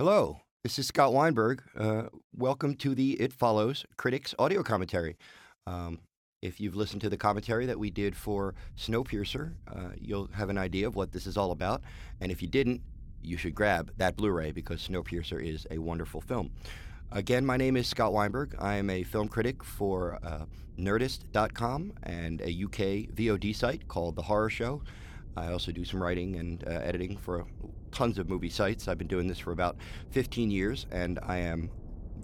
Hello, this is Scott Weinberg. Uh, welcome to the It Follows Critics audio commentary. Um, if you've listened to the commentary that we did for Snowpiercer, uh, you'll have an idea of what this is all about. And if you didn't, you should grab that Blu ray because Snowpiercer is a wonderful film. Again, my name is Scott Weinberg. I am a film critic for uh, Nerdist.com and a UK VOD site called The Horror Show. I also do some writing and uh, editing for tons of movie sites. I've been doing this for about 15 years, and I am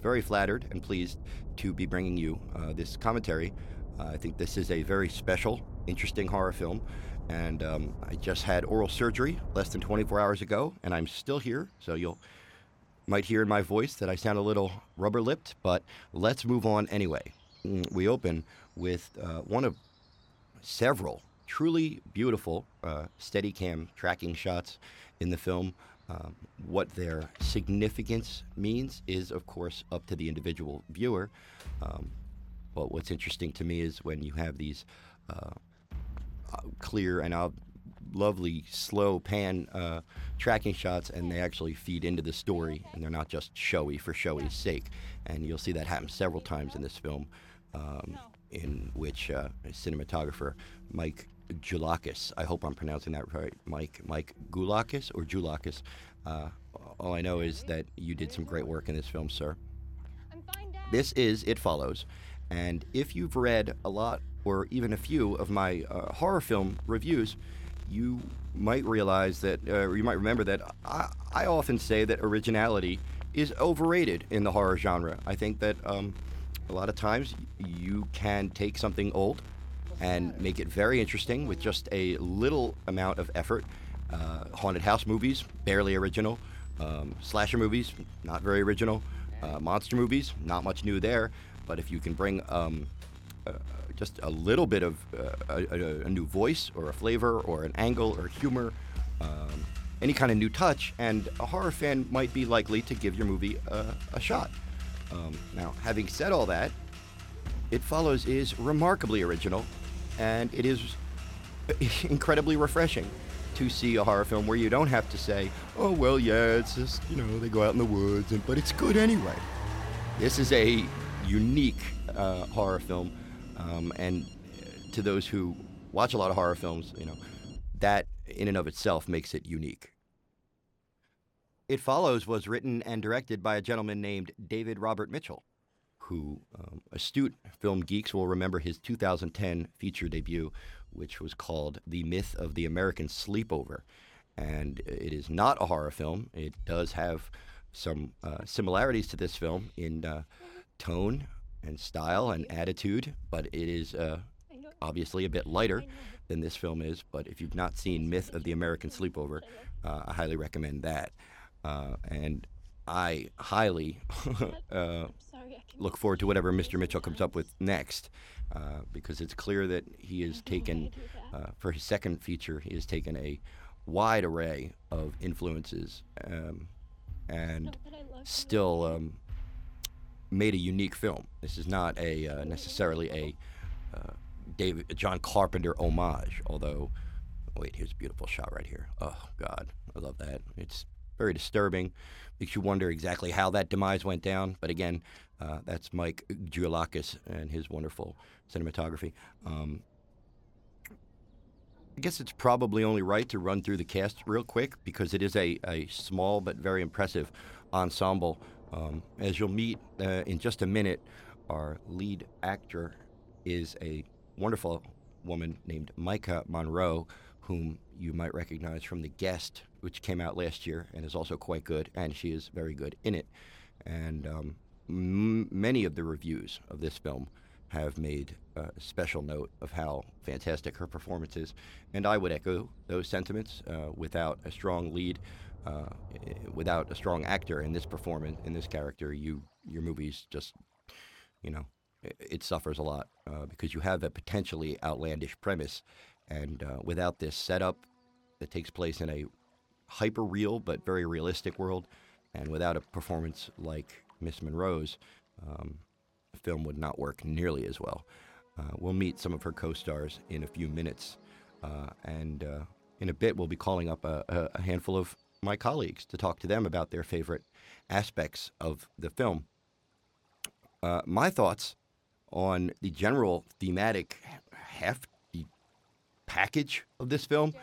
very flattered and pleased to be bringing you uh, this commentary. Uh, I think this is a very special, interesting horror film, and um, I just had oral surgery less than 24 hours ago, and I'm still here, so you'll might hear in my voice that I sound a little rubber lipped, but let's move on anyway. Mm, we open with uh, one of several truly beautiful uh, Steadicam tracking shots in the film. Um, what their significance means is, of course, up to the individual viewer. Um, but what's interesting to me is when you have these uh, uh clear and uh, lovely slow pan uh, tracking shots, and they actually feed into the story, and they're not just showy for showy's sake. And you'll see that happen several times in this film, um, in which uh, cinematographer Mike Julakis. I hope I'm pronouncing that right. Mike Mike Gulakis or Julakis. Uh, all I know is that you did some great work in this film, sir. This is It Follows, and if you've read a lot or even a few of my uh, horror film reviews, you might realize that, uh, or you might remember that I, I, often say that originality is overrated in the horror genre. I think that um, a lot of times you can take something old and make it very interesting with just a little amount of effort. Uh, haunted house movies, barely original. Um, slasher movies, not very original. Uh, monster movies, not much new there. But if you can bring um, uh, just a little bit of uh, a, a, new voice or a flavor or an angle or humor, um, any kind of new touch, and a horror fan might be likely to give your movie a shot. Um, now, having said all that, It Follows is remarkably original and it is incredibly refreshing to see a horror film where you don't have to say, "Oh well, yeah, it's just you know they go out in the woods," and, but it's good anyway. This is a unique uh, horror film, um, and to those who watch a lot of horror films, you know that in and of itself makes it unique. It Follows was written and directed by a gentleman named David Robert Mitchell who um, astute film geeks will remember his 2010 feature debut, which was called The Myth of the American Sleepover. And it is not a horror film. It does have some uh, similarities to this film in uh, tone and style and attitude, but it is uh, obviously a bit lighter than this film is. But if you've not seen Myth of the American Sleepover, uh, I highly recommend that. Uh, and I highly uh, look forward to whatever Mr. Mitchell comes up with next, uh, because it's clear that he has taken, uh, for his second feature, he has taken a wide array of influences um, and still um, made a unique film. This is not a uh, necessarily a uh, David John Carpenter homage, although. Wait, here's a beautiful shot right here. Oh God, I love that. It's very disturbing. Makes you wonder exactly how that demise went down. But again, uh, that's Mike Gioulakis and his wonderful cinematography. Um, I guess it's probably only right to run through the cast real quick because it is a, a small but very impressive ensemble. Um, as you'll meet uh, in just a minute, our lead actor is a wonderful woman named Maika Monroe, whom you might recognize from The Guest, which came out last year and is also quite good, and she is very good in it. And um, m- many of the reviews of this film have made a special note of how fantastic her performance is, and I would echo those sentiments. Uh, without a strong lead, uh, without a strong actor in this performance, in this character, you your movie's just, you know, it, it suffers a lot uh, because you have a potentially outlandish premise, and uh, without this setup that takes place in a hyper real but very realistic world, and without a performance like Miss Monroe's, um, the film would not work nearly as well. Uh, we'll meet some of her co stars in a few minutes, uh, and uh, in a bit, we'll be calling up a, a, handful of my colleagues to talk to them about their favorite aspects of the film. Uh, my thoughts on the general thematic hefty package of this film.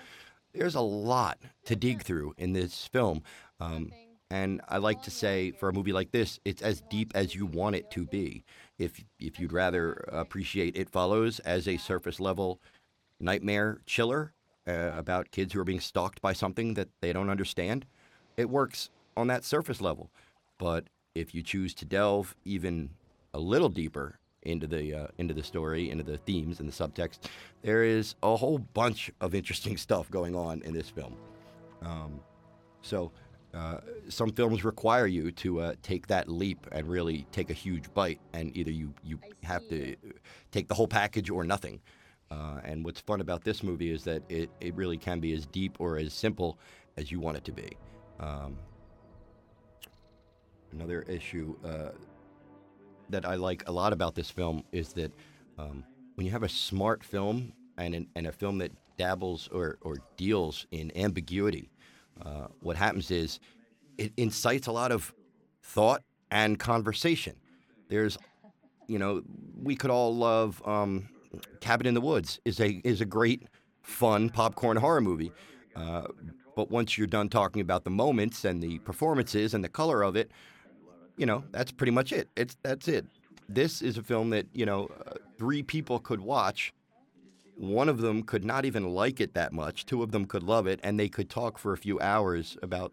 There's a lot to dig through in this film. Um, and I like to say for a movie like this, it's as deep as you want it to be. If if you'd rather appreciate It Follows as a surface level nightmare chiller uh, about kids who are being stalked by something that they don't understand, it works on that surface level. But if you choose to delve even a little deeper into the uh, into the story, into the themes and the subtext, there is a whole bunch of interesting stuff going on in this film. Um, so. Uh, some films require you to uh, take that leap and really take a huge bite, and either you, you have to take the whole package or nothing. Uh, and what's fun about this movie is that it, it really can be as deep or as simple as you want it to be. Um, another issue uh, that I like a lot about this film is that um, when you have a smart film and, an, and a film that dabbles or, or deals in ambiguity, uh, what happens is it incites a lot of thought and conversation. There's, you know, we could all love um, Cabin in the Woods is a is a great, fun popcorn horror movie. Uh, but once you're done talking about the moments and the performances and the color of it, you know that's pretty much it. It's that's it. This is a film that you know uh, three people could watch. One of them could not even like it that much. Two of them could love it, and they could talk for a few hours about,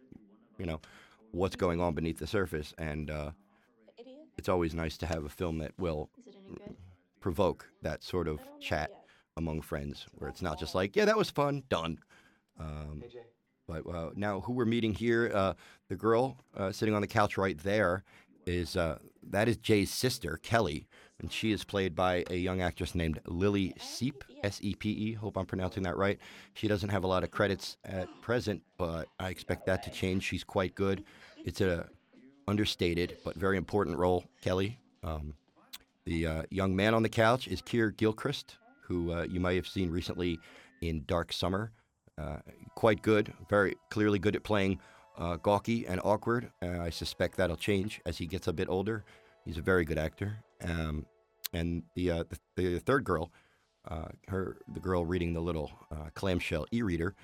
you know, what's going on beneath the surface. And uh, it's always nice to have a film that will provoke that sort of chat among friends, where it's not just like, yeah, that was fun, done. Um, but uh, now, who we're meeting here, uh, the girl uh, sitting on the couch right there, is uh, that is Jay's sister, Kelly, and she is played by a young actress named Lili Sepe, S E P E. Hope I'm pronouncing that right. She doesn't have a lot of credits at present, but I expect that to change. She's quite good. It's a understated but very important role, Kelly. Um, the uh, young man on the couch is Keir Gilchrist, who uh, you might have seen recently in Dark Summer. Uh, quite good, very clearly good at playing uh, gawky and awkward. Uh, I suspect that'll change as he gets a bit older. He's a very good actor. Um, and the, the, the third girl, her the girl reading the little clamshell e-reader,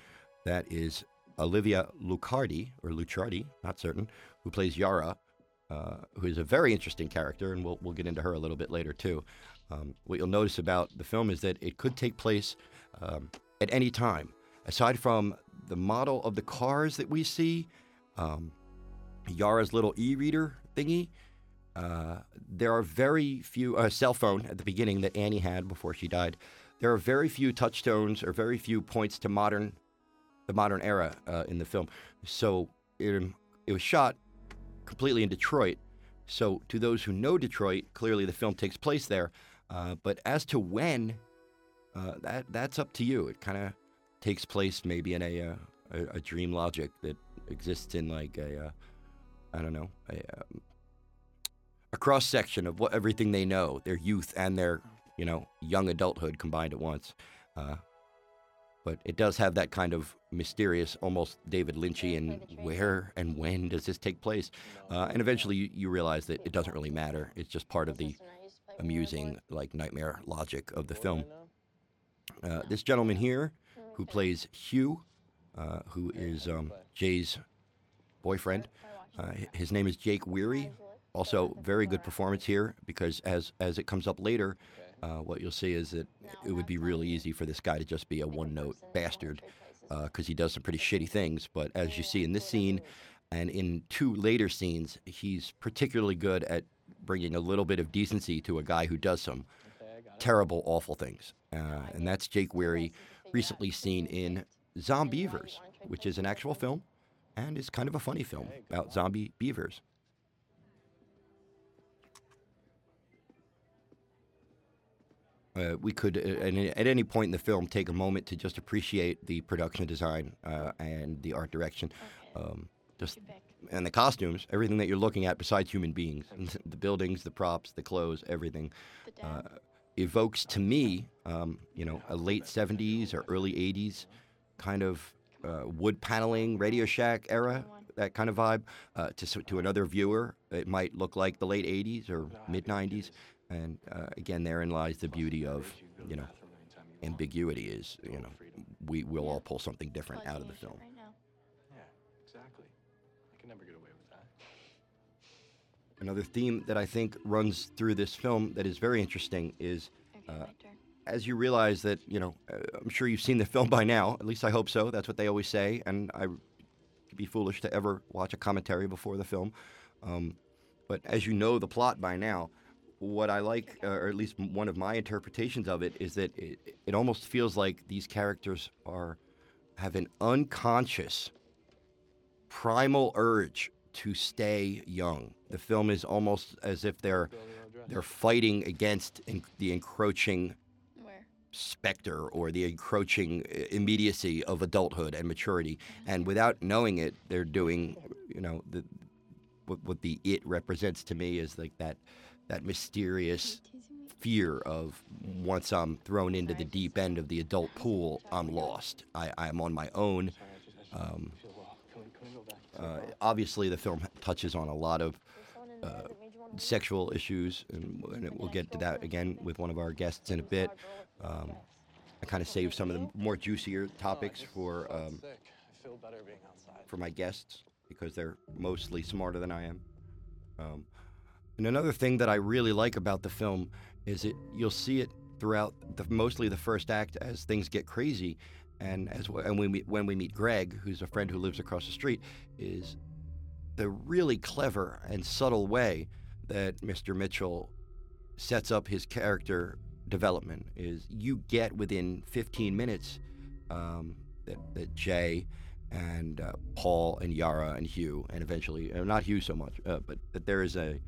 that is Olivia Luccardi or Lucciardi, not certain, who plays Yara, uh, who is a very interesting character, and we'll, we'll get into her a little bit later too. Um, what you'll notice about the film is that it could take place um, at any time. Aside from the model of the cars that we see, um, Yara's little e-reader thingy, uh, there are very few uh, cell phone at the beginning that Annie had before she died. There are very few touchstones or very few points to modern, the modern era uh, in the film. So it, it was shot completely in Detroit. So, to those who know Detroit, clearly the film takes place there. Uh, but as to when, uh, that that's up to you. It kind of takes place maybe in a, uh, a, a dream logic that exists in like a uh, I don't know a, um, a cross section of what everything they know, their youth and their you know young adulthood combined at once. Uh, but it does have that kind of mysterious, almost David Lynchian. Where and when does this take place? Uh, and eventually, you, you, realize that it doesn't really matter. It's just part of the amusing, like nightmare logic of the film. Uh, this gentleman here, who plays Hugh, uh, who is um, Jay's boyfriend, uh, his name is Jake Weary. Also, very good performance here because as as it comes up later, uh, what you'll see is that it would be really easy for this guy to just be a one note bastard because uh, he does some pretty shitty things. But as you see in this scene and in two later scenes, he's particularly good at bringing a little bit of decency to a guy who does some terrible, awful things. Uh, and that's Jake Weary, recently seen in Zombeavers, which is an actual film and is kind of a funny film about zombie beavers. Uh, we could, uh, at any point in the film, take a moment to just appreciate the production design uh, and the art direction, um, just and the costumes, everything that you're looking at besides human beings, the buildings, the props, the clothes, everything, uh, evokes to me, um, you know, a late '70s or early '80s kind of uh, wood paneling, Radio Shack era, that kind of vibe. Uh, to to another viewer, it might look like the late '80s or mid '90s, and uh, again, therein lies the beauty of you know ambiguity. Is you know we will all pull something different out of the film. Another theme that I think runs through this film that is very interesting is Uh, as you realize that, you know, uh, I'm sure you've seen the film by now. At least I hope so. That's what they always say. And I would be foolish to ever watch a commentary before the film. Um, but as you know the plot by now, what I like, uh, or at least one of my interpretations of it, is that it, it almost feels like these characters are have an unconscious, primal urge to stay young. The film is almost as if they're they're fighting against en- the encroaching Where? specter or the encroaching uh, immediacy of adulthood and maturity, and without knowing it, they're doing, you know, the what, what the it represents to me is like that that mysterious You teasing me? fear of once I'm thrown into the deep end of the adult pool, I'm lost. I, I'm on my own. Sorry, I just, I just Um, feel well. Can we, can we go back to Uh, obviously, the film touches on a lot of Uh, sexual issues, and, and we'll get to that again with one of our guests in a bit. Um, I kind of saved some of the more juicier topics for um, for my guests because they're mostly smarter than I am. Um, and another thing that I really like about the film is it you'll see it throughout the, mostly the first act as things get crazy, and as and we when we meet Greg, who's a friend who lives across the street, is the really clever and subtle way that Mr. Mitchell sets up his character development is you get within 15 minutes um, that, that Jay and uh, Paul and Yara and Hugh and eventually uh, not Hugh so much, uh, but that there is a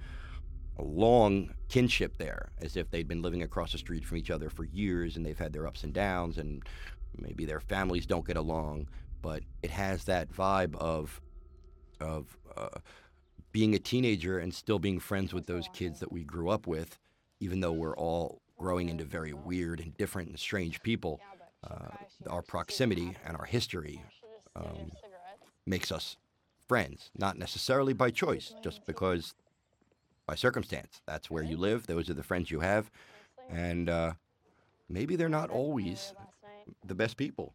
a long kinship there, as if they'd been living across the street from each other for years and they've had their ups and downs and maybe their families don't get along, but it has that vibe of of uh, being a teenager and still being friends with those kids that we grew up with, even though we're all growing into very weird and different and strange people. Uh, our proximity and our history um, makes us friends, not necessarily by choice, just because by circumstance. That's where you live, those are the friends you have, and uh, maybe they're not always the best people.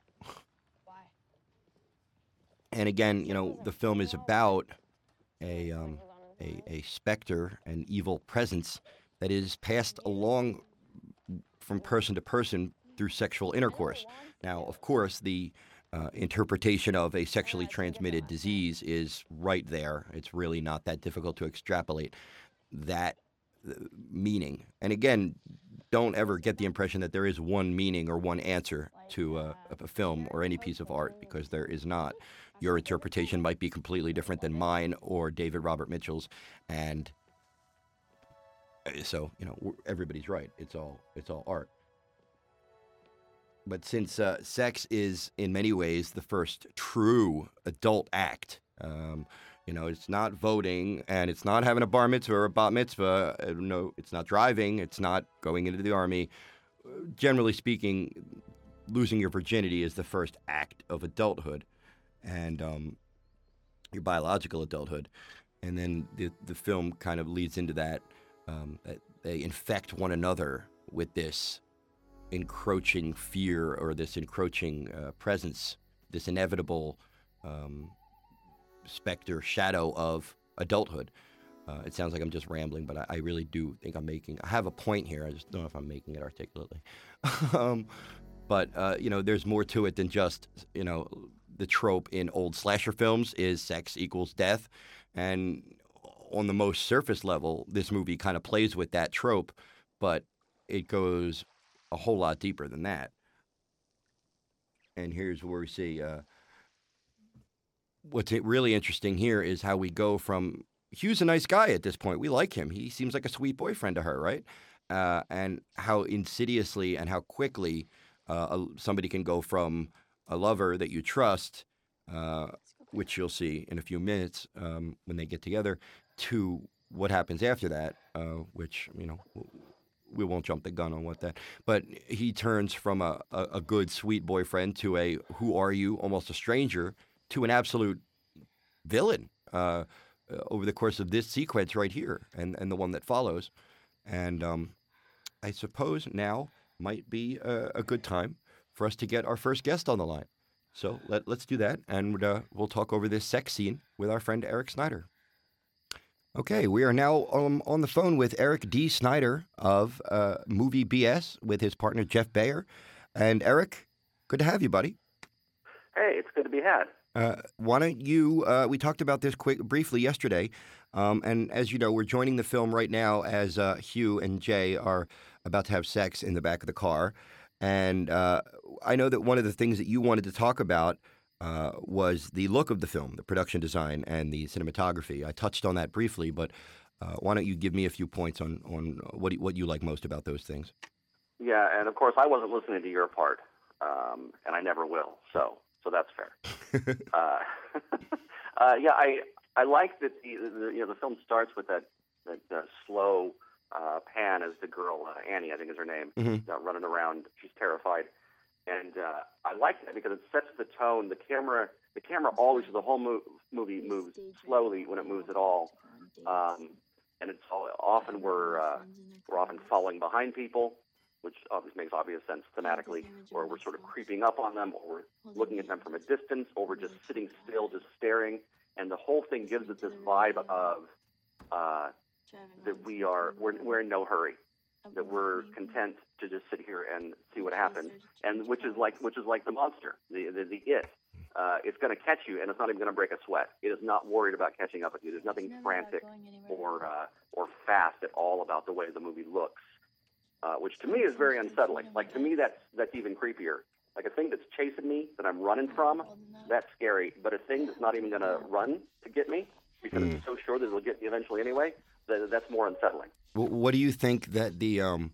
And again, you know, the film is about a, um, a, a specter, an evil presence that is passed along from person to person through sexual intercourse. Now, of course, the uh, interpretation of a sexually transmitted disease is right there. It's really not that difficult to extrapolate that uh, meaning. And again, don't ever get the impression that there is one meaning or one answer to uh, a film or any piece of art because there is not. Your interpretation might be completely different than mine or David Robert Mitchell's, and uh, so you know everybody's right. It's all it's all art. But since uh, sex is in many ways the first true adult act, um, you know, it's not voting and it's not having a bar mitzvah or a bat mitzvah. Uh, no, it's not driving. It's not going into the army. Generally speaking, losing your virginity is the first act of adulthood, and um, your biological adulthood. And then the the film kind of leads into that um, they infect one another with this encroaching fear or this encroaching uh, presence, this inevitable um, specter shadow of adulthood. Uh, it sounds like I'm just rambling, but I, I really do think I'm making. I have a point here. I just don't know if I'm making it articulately. um, but uh, you know, there's more to it than just you know the trope in old slasher films is sex equals death, and on the most surface level, this movie kind of plays with that trope, but it goes a whole lot deeper than that. And here's where we see uh, what's really interesting here is how we go from Hugh's a nice guy at this point. We like him. He seems like a sweet boyfriend to her, right? Uh, and how insidiously and how quickly uh, somebody can go from a lover that you trust, uh, which you'll see in a few minutes um, when they get together, to what happens after that, uh, which you know we won't jump the gun on what that. But he turns from a, a, a good, sweet boyfriend to a who are you, almost a stranger, to an absolute villain uh, uh, over the course of this sequence right here and, and the one that follows. And um, I suppose now might be a, a, good time for us to get our first guest on the line. So let, let's do that, and uh, we'll talk over this sex scene with our friend Eric Snider. Okay, we are now um, on the phone with Eric D. Snider of uh, Movie BS with his partner Jeff Bayer. And Eric, good to have you, buddy. Hey, it's good to be had. Uh, why don't you? Uh, we talked about this quick briefly yesterday, um, and as you know, we're joining the film right now as uh, Hugh and Jay are about to have sex in the back of the car, and uh, I know that one of the things that you wanted to talk about uh, was the look of the film, the production design, and the cinematography. I touched on that briefly, but uh, why don't you give me a few points on on what what you like most about those things? Yeah, and of course, I wasn't listening to your part, um, and I never will. So so that's fair. uh, uh, yeah, I I like that the, the, you know the film starts with that that uh, slow uh, pan as the girl uh, Annie, I think is her name, mm-hmm. uh, running around. She's terrified, and uh, I like that because it sets the tone. The camera, the camera always the whole mo- movie moves slowly when it moves at all, um, and it's all, often we're uh, we're often following behind people which obviously makes obvious sense thematically, or we're sort of creeping up on them, or we're looking at them from a distance, or we're just sitting still, just staring. And the whole thing gives it this vibe of uh, that we are we're, we're in no hurry, that we're content to just sit here and see what happens, and which is like which is like the monster, the the, the it. Uh, it's going to catch you, and it's not even going to break a sweat. It is not worried about catching up with you. There's nothing frantic or uh, or fast at all about the way the movie looks uh, which to me is very unsettling. Like to me, that's that's even creepier. Like a thing that's chasing me that I'm running from, that's scary. But a thing that's not even going to run to get me because mm. it's so sure that it'll get me eventually anyway, that, that's more unsettling. What do you think that the um,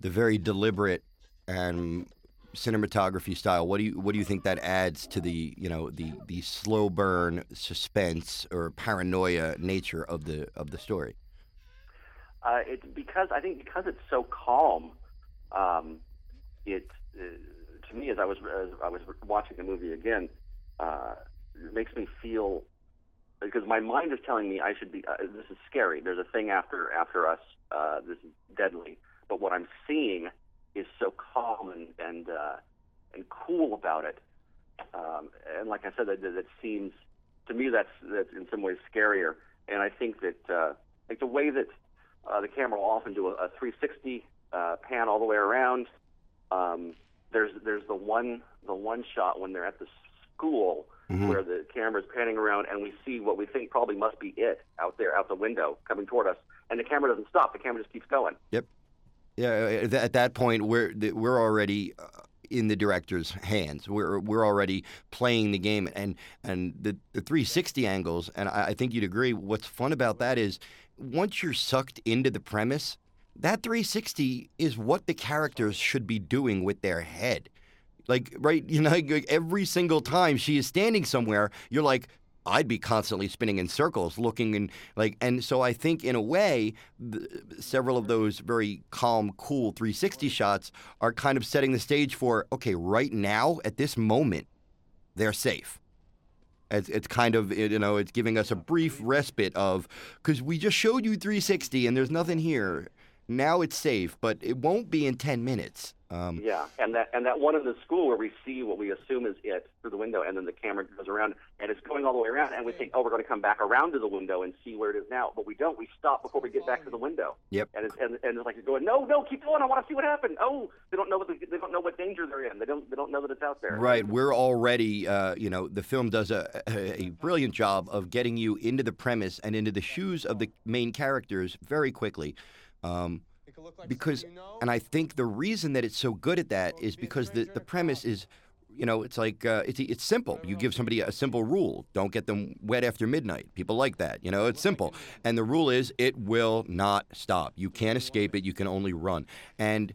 the very deliberate and cinematography style? What do you what do you think that adds to the you know the the slow burn suspense or paranoia nature of the of the story? Uh, it's because I think because it's so calm. Um, it uh, to me as I was as I was watching the movie again, uh, it makes me feel because my mind is telling me I should be. Uh, this is scary. There's a thing after after us. Uh, this is deadly. But what I'm seeing is so calm and and uh, and cool about it. Um, and like I said, that, that seems to me that's that's in some ways scarier. And I think that uh, like the way that uh, the camera will often do a, a 360 uh, pan all the way around. Um, there's there's the one the one shot when they're at the school mm-hmm. where the camera's panning around and we see what we think probably must be it out there out the window coming toward us, and the camera doesn't stop. The camera just keeps going. Yep. Yeah. Uh, at that point, we're we're already uh, in the director's hands. We're we're already playing the game, and and the, the 360 angles. And I, I think you'd agree. What's fun about that is once you're sucked into the premise, that 360 is what the characters should be doing with their head. Like, right, you know, every single time she is standing somewhere, you're like, I'd be constantly spinning in circles, looking and like, and so I think in a way, the, several of those very calm, cool 360 shots are kind of setting the stage for okay, right now at this moment, they're safe. It's, it's kind of you know it's giving us a brief respite of because we just showed you 360 and there's nothing here. Now it's safe, but it won't be in 10 minutes. Um, yeah, and that and that one in the school where we see what we assume is it through the window, and then the camera goes around, and it's going all the way around, and we think, oh, we're going to come back around to the window and see where it is now, but we don't. We stop before we get back to the window. Yep. And it's and, and it's like going, no, no, keep going. I want to see what happened. Oh, they don't know what the, they don't know what danger they're in. They don't they don't know that it's out there. Right. We're already, uh, you know, the film does a, a, a brilliant job of getting you into the premise and into the shoes of the main characters very quickly. Um, because and I think the reason that it's so good at that is because the, the premise is you know it's like uh, it's it's simple. You give somebody a simple rule. Don't get them wet after midnight. People like that you know it's simple. And the rule is it will not stop. You can't escape it. You can only run. And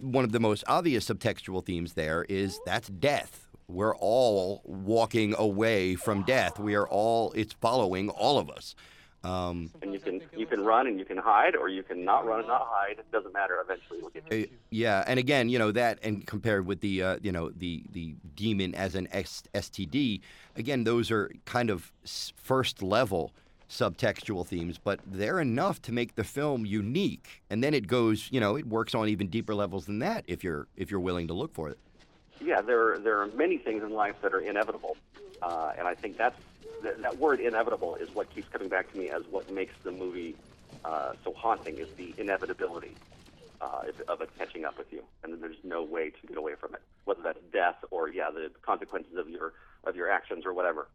one of the most obvious subtextual themes there is that's death. We're all walking away from death. We are all it's following all of us Um, and you can you can run and you can hide, or you can not run and not hide. It doesn't matter. Eventually, we'll get Uh, yeah, and again, you know that, and compared with the, uh, you know, the the demon as an STD, again, those are kind of first level subtextual themes, but they're enough to make the film unique. And then it goes, you know, it works on even deeper levels than that if you're if you're willing to look for it. Yeah, there there are many things in life that are inevitable, uh, and I think that's that, that word inevitable is what keeps coming back to me as what makes the movie uh, so haunting is the inevitability uh, of it catching up with you, and there's no way to get away from it, whether that's death or yeah, the consequences of your of your actions or whatever.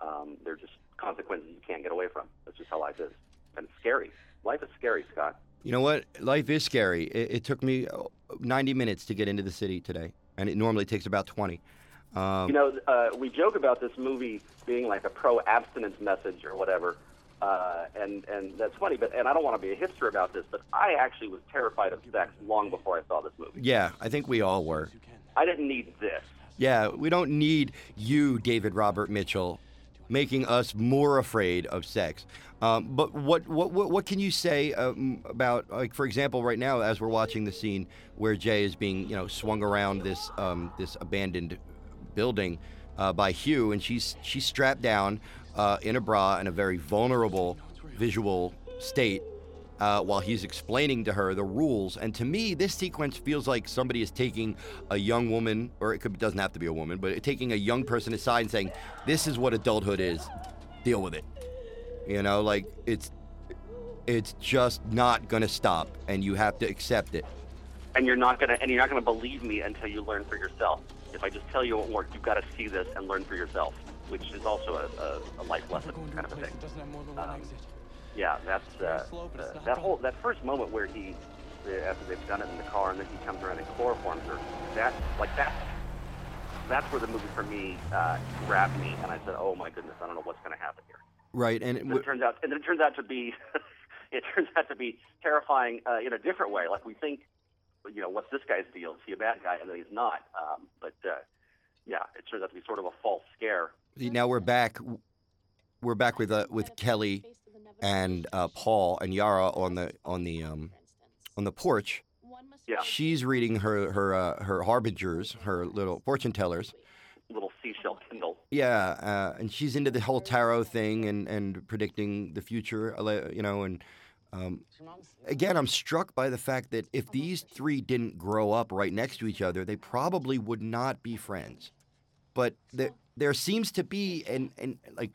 Um, they're just consequences you can't get away from. That's just how life is, and it's scary. Life is scary, Scott. You know what? Life is scary. It, it took me uh, 90 minutes to get into the city today, and it normally takes about 20. Um, You know, uh, we joke about this movie being like a pro-abstinence message or whatever, uh, and and that's funny. But and I don't want to be a hipster about this, but I actually was terrified of sex long before I saw this movie. yeah, I think we all were. I didn't need this. Yeah, we don't need you, David Robert Mitchell, making us more afraid of sex. Um, but what, what what can you say um, about, like, for example, right now as we're watching the scene where Jay is being, you know, swung around this um, this abandoned building uh, by Hugh, and she's she's strapped down uh, in a bra in a very vulnerable visual state uh, while he's explaining to her the rules. And to me, this sequence feels like somebody is taking a young woman, or it could, doesn't have to be a woman, but taking a young person aside and saying, "This is what adulthood is. Deal with it." You know, like it's it's just not gonna stop, and you have to accept it. And you're not gonna and you're not gonna believe me until you learn for yourself. If I just tell you it won't work, you've got to see this and learn for yourself, which is also a, a, a life lesson kind of a thing. doesn't have more than one Um, exit. Yeah, that's uh, uh, that whole that first moment where he uh, after they've done it in the car and then he comes around and chloroforms her. That like that. That's where the movie for me uh, grabbed me, and I said, "Oh my goodness, I don't know what's going to happen here." Right, and it, And it turns out, and then it turns out to be, it turns out to be terrifying uh, in a different way. Like we think, you know, what's this guy's deal? Is he a bad guy? And then he's not. Um, but uh, yeah, it turns out to be sort of a false scare. See, now we're back. We're back with uh, with Kelly and uh, Paul and Yara on the on the um, on the porch. Yeah. She's reading her her uh, her harbingers, her little fortune tellers. Little seashell Kindle. Yeah, uh, and she's into the whole tarot thing and, and predicting the future, uh, you know. And um, again, I'm struck by the fact that if these three didn't grow up right next to each other, they probably would not be friends. But there, there seems to be an, an like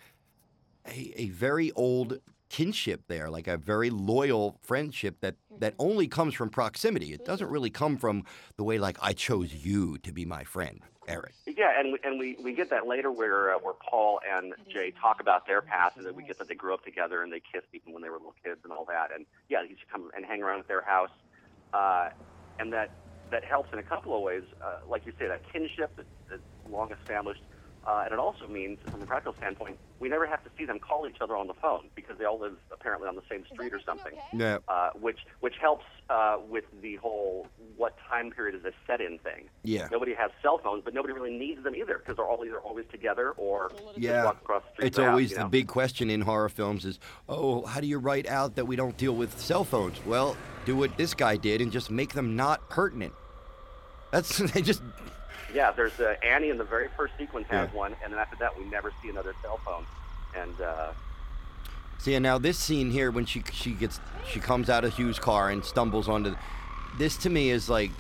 a, a very old kinship there, like a very loyal friendship that, that only comes from proximity. It doesn't really come from the way like I chose you to be my friend, Eric. Yeah, and we, and we, we get that later where uh, where Paul and Jay talk about their past, and then we get that they grew up together and they kissed even when they were little kids and all that. And yeah, he should come and hang around at their house, uh, and that that helps in a couple of ways. Uh, like you say, that kinship that, that's long established, uh, and it also means, from a practical standpoint, we never have to see them call each other on the phone because they all live apparently on the same street or something Yeah. uh, which which helps uh, with the whole what time period is this set in thing. Yeah. Nobody has cell phones, but nobody really needs them either because they're all either always together or Yeah, walk across the street. it's to the house, always the know? big question in horror films is, oh, how do you write out that we don't deal with cell phones? Well, do what this guy did and just make them not pertinent. That's they just Yeah, there's uh, Annie in the very first sequence has Yeah. one, and then after that we never see another cell phone. And uh, see. And now this scene here, when she she gets she comes out of Hugh's car and stumbles onto, this to me is like,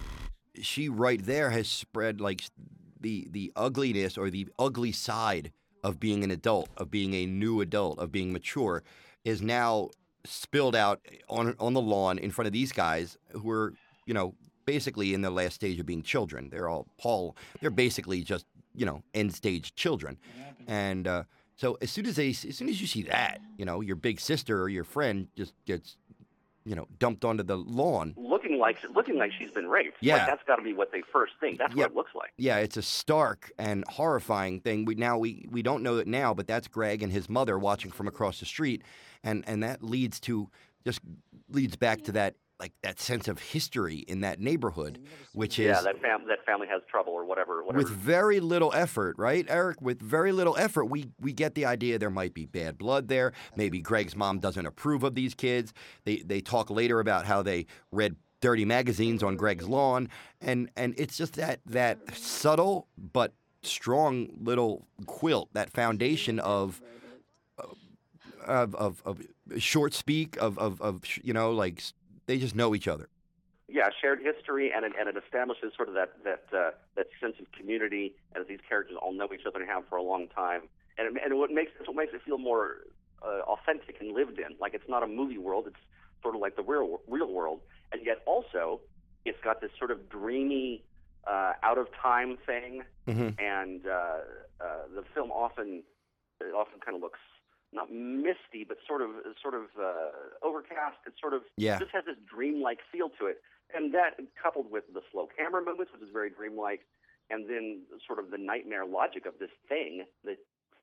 she right there has spread like the the ugliness or the ugly side of being an adult, of being a new adult, of being mature, is now spilled out on on the lawn in front of these guys who are you know basically in the last stage of being children. They're all Paul. They're basically just you know end stage children, and uh, so as soon as they as soon as you see that, you know your big sister or your friend just gets you know dumped onto the lawn. looking like looking like she's been raped. Yeah. like, that's got to be what they first think. That's Yeah. what it looks like. Yeah, it's a stark and horrifying thing. We now we, we don't know it now, but that's Greg and his mother watching from across the street, and and that leads to just leads back to that like that sense of history in that neighborhood, which is yeah, that fam- that family has trouble or whatever. whatever. with very little effort, right, Eric? With very little effort, we we get the idea there might be bad blood there. Maybe Greg's mom doesn't approve of these kids. They they talk later about how they read dirty magazines on Greg's lawn, and and it's just that that subtle but strong little quilt, that foundation of of of, of short speak of, of of you know like s- they just know each other. yeah, shared history, and it, and it establishes sort of that that uh, that sense of community, as these characters all know each other and have for a long time, and it, and what makes what makes it feel more uh, authentic and lived in. Like it's not a movie world; it's sort of like the real real world, and yet also it's got this sort of dreamy, uh, out of time thing, hmm and uh, uh, the film often it often kind of looks not misty, but sort of sort of uh, overcast. It sort of Yeah. just has this dreamlike feel to it, and that coupled with the slow camera movements, which is very dreamlike, and then sort of the nightmare logic of this thing that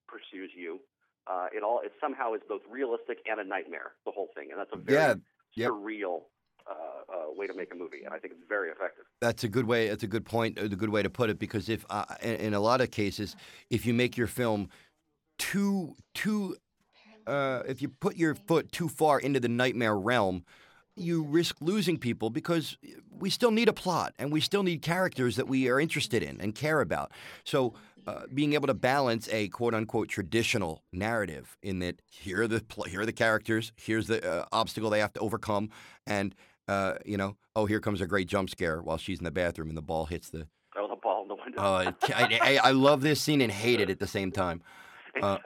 pursues you. Uh, it all it somehow is both realistic and a nightmare. The whole thing, and that's a very Yeah, yep. surreal uh, uh, way to make a movie, and I think it's very effective. That's a good way. That's a good point. A good way to put it. Because if, uh, in, in a lot of cases, if you make your film too too, uh, if you put your foot too far into the nightmare realm, you risk losing people because we still need a plot and we still need characters that we are interested in and care about. So. Uh, being able to balance a quote unquote traditional narrative in that here are the pl- here are the characters, here's the uh, obstacle they have to overcome, and uh, you know, oh, here comes a great jump scare while she's in the bathroom and the ball hits the. Oh, the ball in the window. Oh, I, I, I love this scene and hate it at the same time. uh,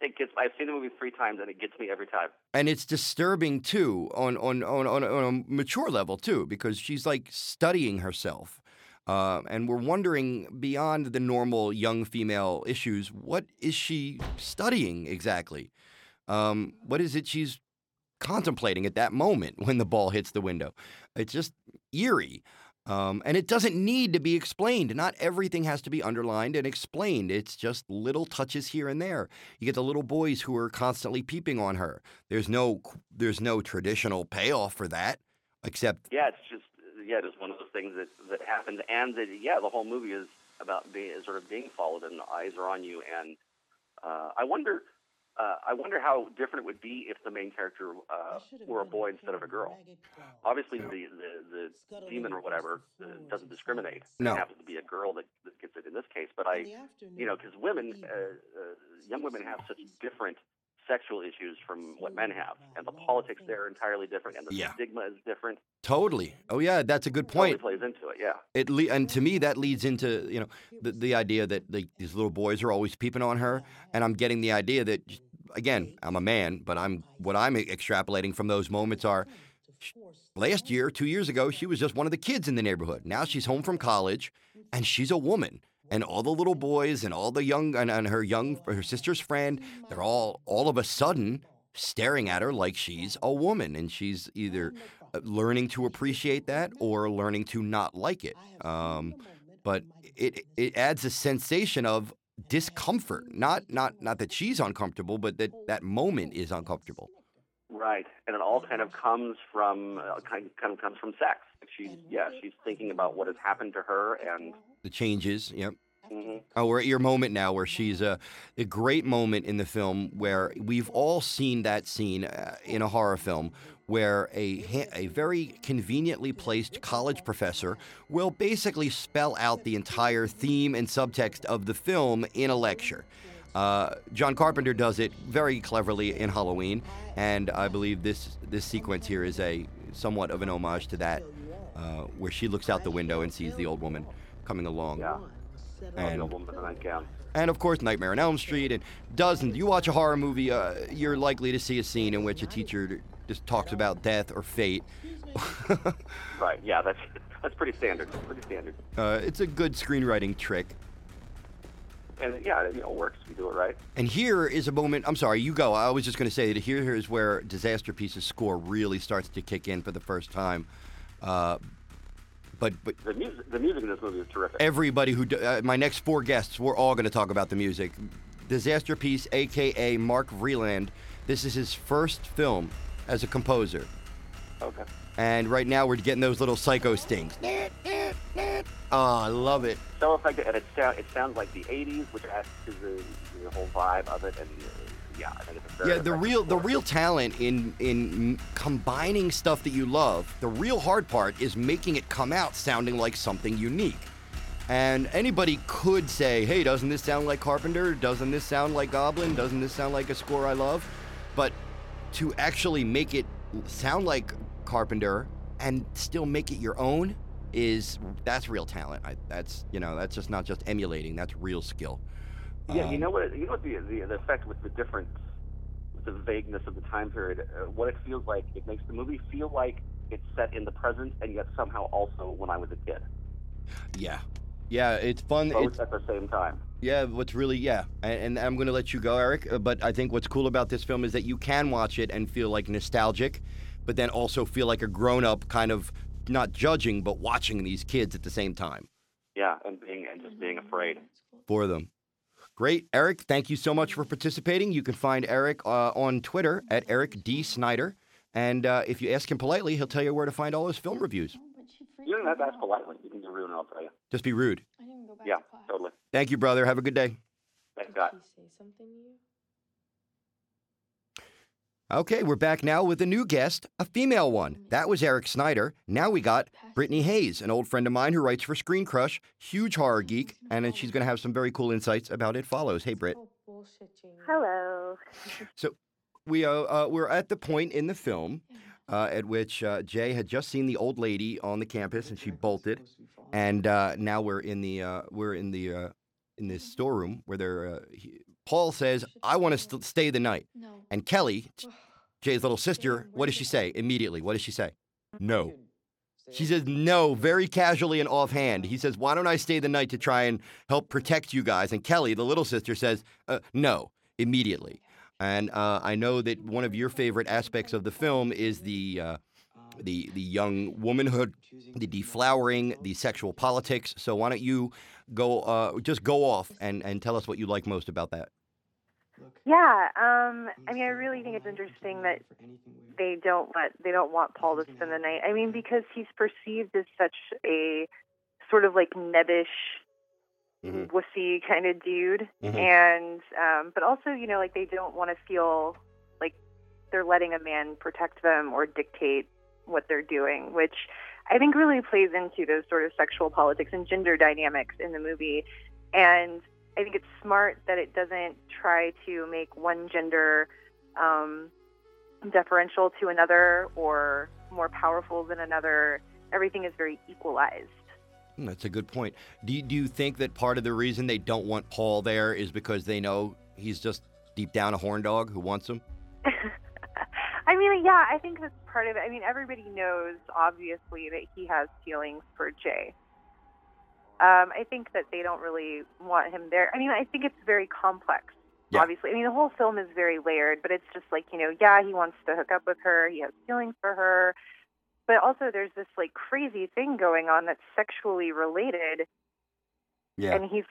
it gets. I've seen the movie three times, and it gets me every time. And it's disturbing too on on, on, on, on a mature level too because she's like studying herself. Uh, and we're wondering beyond the normal young female issues, what is she studying exactly? Um, what is it she's contemplating at that moment when the ball hits the window? It's just eerie. Um, and it doesn't need to be explained. Not everything has to be underlined and explained. It's just little touches here and there. You get the little boys who are constantly peeping on her. There's no there's no traditional payoff for that, except Yeah, it's just yeah, just one of those things that that happens, and that yeah, the whole movie is about being sort of being followed, and the eyes are on you, and uh, I wonder. Uh, I wonder how different it would be if the main character uh, were a boy instead of a girl. Obviously, the, the, the demon or whatever uh, doesn't discriminate. No. It happens to be a girl that, that gets it in this case. But I, you know, because women, uh, uh, young women have such different sexual issues from what men have, and the politics there are entirely different, and the Yeah. stigma is different. totally. Oh yeah, that's a good point. Totally point. plays into it. Yeah. It le- and to me that leads into you know the the idea that the, these little boys are always peeping on her, and I'm getting the idea that again I'm a man, but I'm what I'm extrapolating from those moments are last year, two years ago, she was just one of the kids in the neighborhood. Now she's home from college, and she's a woman. And all the little boys and all the young and, and her young her sister's friend, they're all all of a sudden staring at her like she's a woman, and she's either uh, learning to appreciate that or learning to not like it. Um, but it it adds a sensation of discomfort. Not not not that she's uncomfortable, but that that moment is uncomfortable. Right, and it all kind of comes from uh, kind kind of comes from sex. She's yeah, she's thinking about what has happened to her, and The changes, yep. mhm. Oh, we're at your moment now where she's a, a great moment in the film where we've all seen that scene uh, in a horror film where a, a very conveniently placed college professor will basically spell out the entire theme and subtext of the film in a lecture. Uh, John Carpenter does it very cleverly in Halloween, and I believe this this sequence here is a somewhat of an homage to that, uh, where she looks out the window and sees the old woman coming along. yeah, And the woman in the nightgown. and of course Nightmare on Elm Street and dozens. You watch a horror movie, uh, you're likely to see a scene in which a teacher just talks about death or fate. Right, yeah, that's that's pretty standard. Pretty standard, uh, it's a good screenwriting trick. and yeah, you know, it works. You do it right. And here is a moment. I'm sorry, you go. I was just going to say that here is where Disasterpeace's score really starts to kick in for the first time. Uh, but but The music, the music in this movie is terrific. everybody who uh, my next four guests, we're all going to talk about the music. Disasterpeace, aka Mark Vreeland. This is his first film as a composer. Okay. And right now we're getting those little psycho stings. Oh, I love it. So effective, and it, sound, it sounds like the '80s, which adds to the, the whole vibe of it. And uh, yeah, I think it's very Yeah, the real the real talent in in combining stuff that you love. The real hard part is making it come out sounding like something unique. And anybody could say, "Hey, doesn't this sound like Carpenter? Doesn't this sound like Goblin? Doesn't this sound like a score I love?" But to actually make it sound like Carpenter and still make it your own is that's real talent. I, that's you know that's just not just emulating. That's real skill. Yeah, you Um, know what? You know what the, the the effect with the difference, with the vagueness of the time period, uh, what it feels like. It makes the movie feel like it's set in the present, and yet somehow also when I was a kid, Yeah, yeah, it's fun. both It's, at the same time. Yeah, what's really yeah, and, and I'm going to let you go, Eric. uh, But I think what's cool about this film is that you can watch it and feel like nostalgic, but then also feel like a grown-up, kind of not judging but watching these kids at the same time Yeah, and being and just being afraid. for them. Great, Eric. Thank you so much for participating. You can find Eric uh, on Twitter at Eric D Snider, and uh, if you ask him politely, he'll tell you where to find all his film reviews. You don't have to ask politely. You can be rude, and I'll tell you. Just be rude. Yeah, totally. Thank you, brother. Have a good day. Thank God. say something to you? Okay, we're back now with a new guest, a female one. That was Eric Snider. Now we got Brittany Hayes, an old friend of mine who writes for Screen Crush, huge horror geek, and then she's going to have some very cool insights about It Follows. Hey, Britt. Hello. so We uh, uh, we're at the point in the film uh, at which uh, Jay had just seen the old lady on the campus, and she bolted. And uh, now we're in the uh, we're in the uh, in this storeroom where they're. He, Paul says, "I want to st- stay the night," No. and Kelly, Jay's little sister, what does she say immediately? What does she say? No. She says no very casually and offhand. He says, Why don't I stay the night to try and help protect you guys? And Kelly, the little sister, says, uh, No, immediately. And uh, I know that one of your favorite aspects of the film is the. Uh, the, the young womanhood, the deflowering, the sexual politics. So why don't you go uh, just go off and, and tell us what you like most about that? Yeah, um, I mean, I really think it's interesting that they don't let they don't want Paul to spend the night. I mean, because he's perceived as such a sort of like nebbish, Mhm. wussy kind of dude, Mhm. and um, but also, you know, like they don't want to feel like they're letting a man protect them or dictate what they're doing, which I think really plays into those sort of sexual politics and gender dynamics in the movie. And I think it's smart that it doesn't try to make one gender um, deferential to another or more powerful than another. Everything is very equalized. Hmm, That's a good point. Do you, do you think that part of the reason they don't want Paul there is because they know he's just deep down a horn dog who wants him? I mean, yeah, I think that's part of it. I mean, everybody knows, obviously, that he has feelings for Jay. Um, I think that they don't really want him there. I mean, I think it's very complex, Yeah. obviously. I mean, the whole film is very layered, but it's just like, you know, yeah, he wants to hook up with her, he has feelings for her, but also there's this like crazy thing going on that's sexually related Yeah. and he's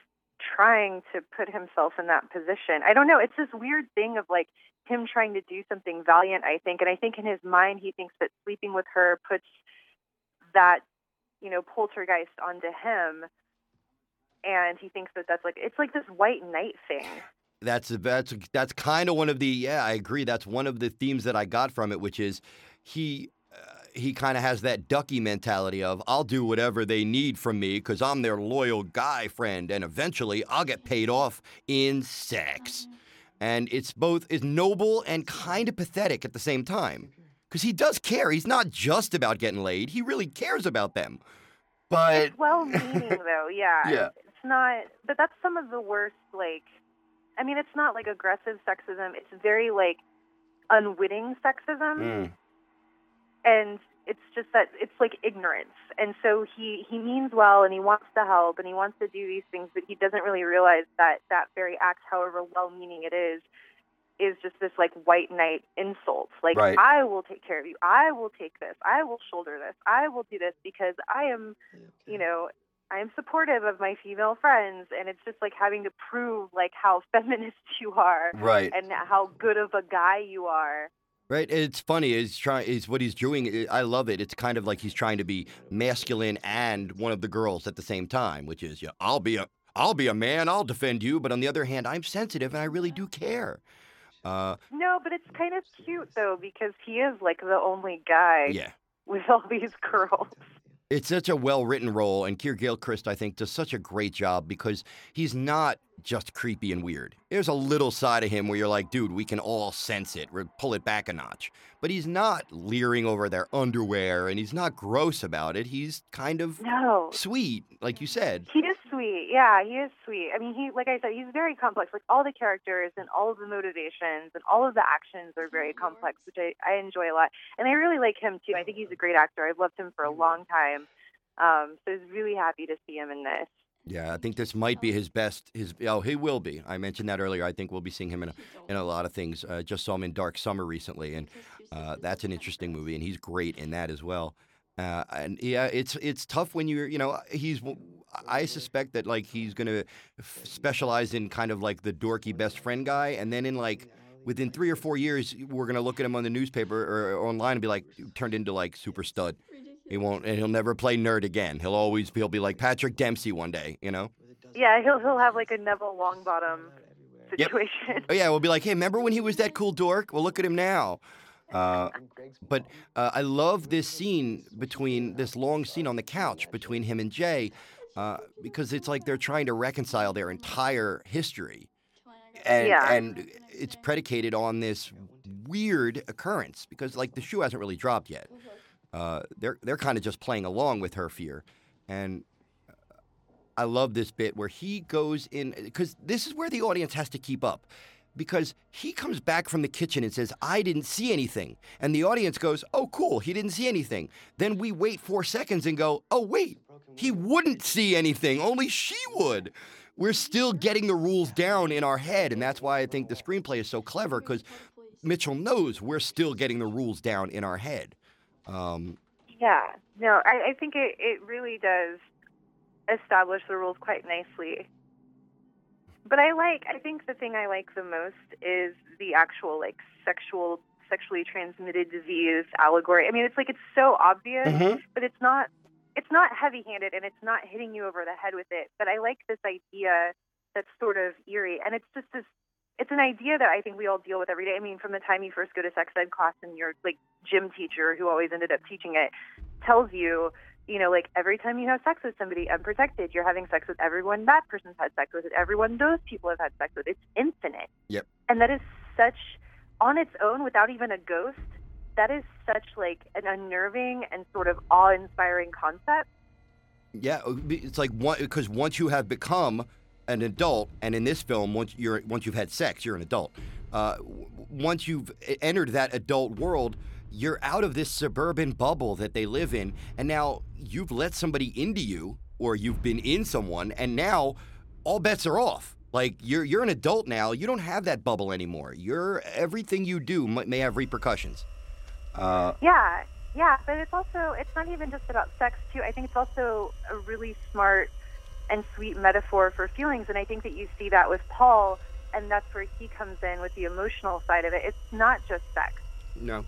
trying to put himself in that position. I don't know. It's this weird thing of like him trying to do something valiant, I think. And I think in his mind, he thinks that sleeping with her puts that, you know, poltergeist onto him. And he thinks that that's like, it's like this white knight thing. That's that's that's kind of one of the yeah I agree that's one of the themes that I got from it which is he uh, he kind of has that ducky mentality of I'll do whatever they need from me because I'm their loyal guy friend and eventually I'll get paid off in sex and it's both is noble and kind of pathetic at the same time because he does care he's not just about getting laid he really cares about them but It's well meaning, though. Yeah. Yeah. It's not, but that's some of the worst, like, I mean, it's not like aggressive sexism. It's very, like, unwitting sexism. Mm, and it's just that it's like ignorance. And so he he means well and he wants to help and he wants to do these things but he doesn't really realize that that very act however well meaning it is is just this like white knight insult. Like Right. i will take care of you. I will take this. I will shoulder this. I will do this because i am you know i am supportive of my female friends. And it's just like having to prove like how feminist you are right. and how good of a guy you are Right, it's funny. Is trying is what he's doing. I love it. It's kind of like he's trying to be masculine and one of the girls at the same time, which is, yeah, I'll be a, I'll be a man. I'll defend you. But on the other hand, I'm sensitive and I really do care. Uh, No, but it's kind of cute though because he is like the only guy yeah, with all these girls. It's such a well written role, and Keir Gilchrist, I think, does such a great job because he's not just creepy and weird. There's a little side of him where you're like, dude, we can all sense it. We're pull it back a notch. But he's not leering over their underwear, and he's not gross about it. He's kind of No. sweet, like you said. He is sweet. Yeah, he is sweet. I mean, he like I said, he's very complex. Like all the characters and all of the motivations and all of the actions are very complex, which I, I enjoy a lot. And I really like him too. I think he's a great actor. I've loved him for a long time. Um, so I was really happy to see him in this. Yeah, I think this might be his best. His oh, he will be. I mentioned that earlier. I think we'll be seeing him in a, in a lot of things. Uh, just saw him in Dark Summer recently, and uh, that's an interesting movie, and he's great in that as well. Uh, and yeah, it's it's tough when you're you know he's. I suspect that like he's gonna f- specialize in kind of like the dorky best friend guy, and then in like within three or four years, we're gonna look at him on the newspaper or, or online and be like turned into like super stud. He won't, and he'll never play nerd again. He'll always he'll be like Patrick Dempsey one day, you know. Yeah, he'll he'll have like a Neville Longbottom Yep. situation. Oh yeah, we'll be like, hey, remember when he was that cool dork? Well, look at him now. Uh, but uh, I love this scene between this long scene on the couch between him and Jay, uh, because it's like they're trying to reconcile their entire history, and Yeah. and it's predicated on this weird occurrence because like the shoe hasn't really dropped yet. Uh, they're they're kind of just playing along with her fear, and I love this bit where he goes in because this is where the audience has to keep up. Because he comes back from the kitchen and says, I didn't see anything. And the audience goes, Oh, cool, he didn't see anything. Then we wait four seconds and go, Oh, wait, he wouldn't see anything. Only she would. We're still getting the rules down in our head. And that's why I think the screenplay is so clever because Mitchell knows we're still getting the rules down in our head. Um, Yeah, no, I, I think it, it really does establish the rules quite nicely. But I like, I think the thing I like the most is the actual like sexual, sexually transmitted disease allegory. I mean, it's like it's so obvious, mm-hmm. but it's not, it's not heavy-handed and it's not hitting you over the head with it. But I like this idea that's sort of eerie, and it's just this. It's an idea that I think we all deal with every day. I mean, from the time you first go to sex ed class and your like gym teacher, who always ended up teaching it, tells you, you know, like every time you have sex with somebody unprotected, you're having sex with everyone that person's had sex with, and everyone those people have had sex with. It's infinite. Yep. And that is such, on its own, without even a ghost, that is such like an unnerving and sort of awe-inspiring concept. Yeah, it's like one because once you have become an adult, and in this film, once you're once you've had sex, you're an adult. Uh, once you've entered that adult world, you're out of this suburban bubble that they live in, and now you've let somebody into you, or you've been in someone, and now all bets are off. Like you're you're an adult now. You don't have that bubble anymore. You're everything you do m- may have repercussions. Uh, Yeah, yeah, but it's also it's not even just about sex too. I think it's also a really smart and sweet metaphor for feelings, and I think that you see that with Paul, and that's where he comes in with the emotional side of it. It's not just sex. no.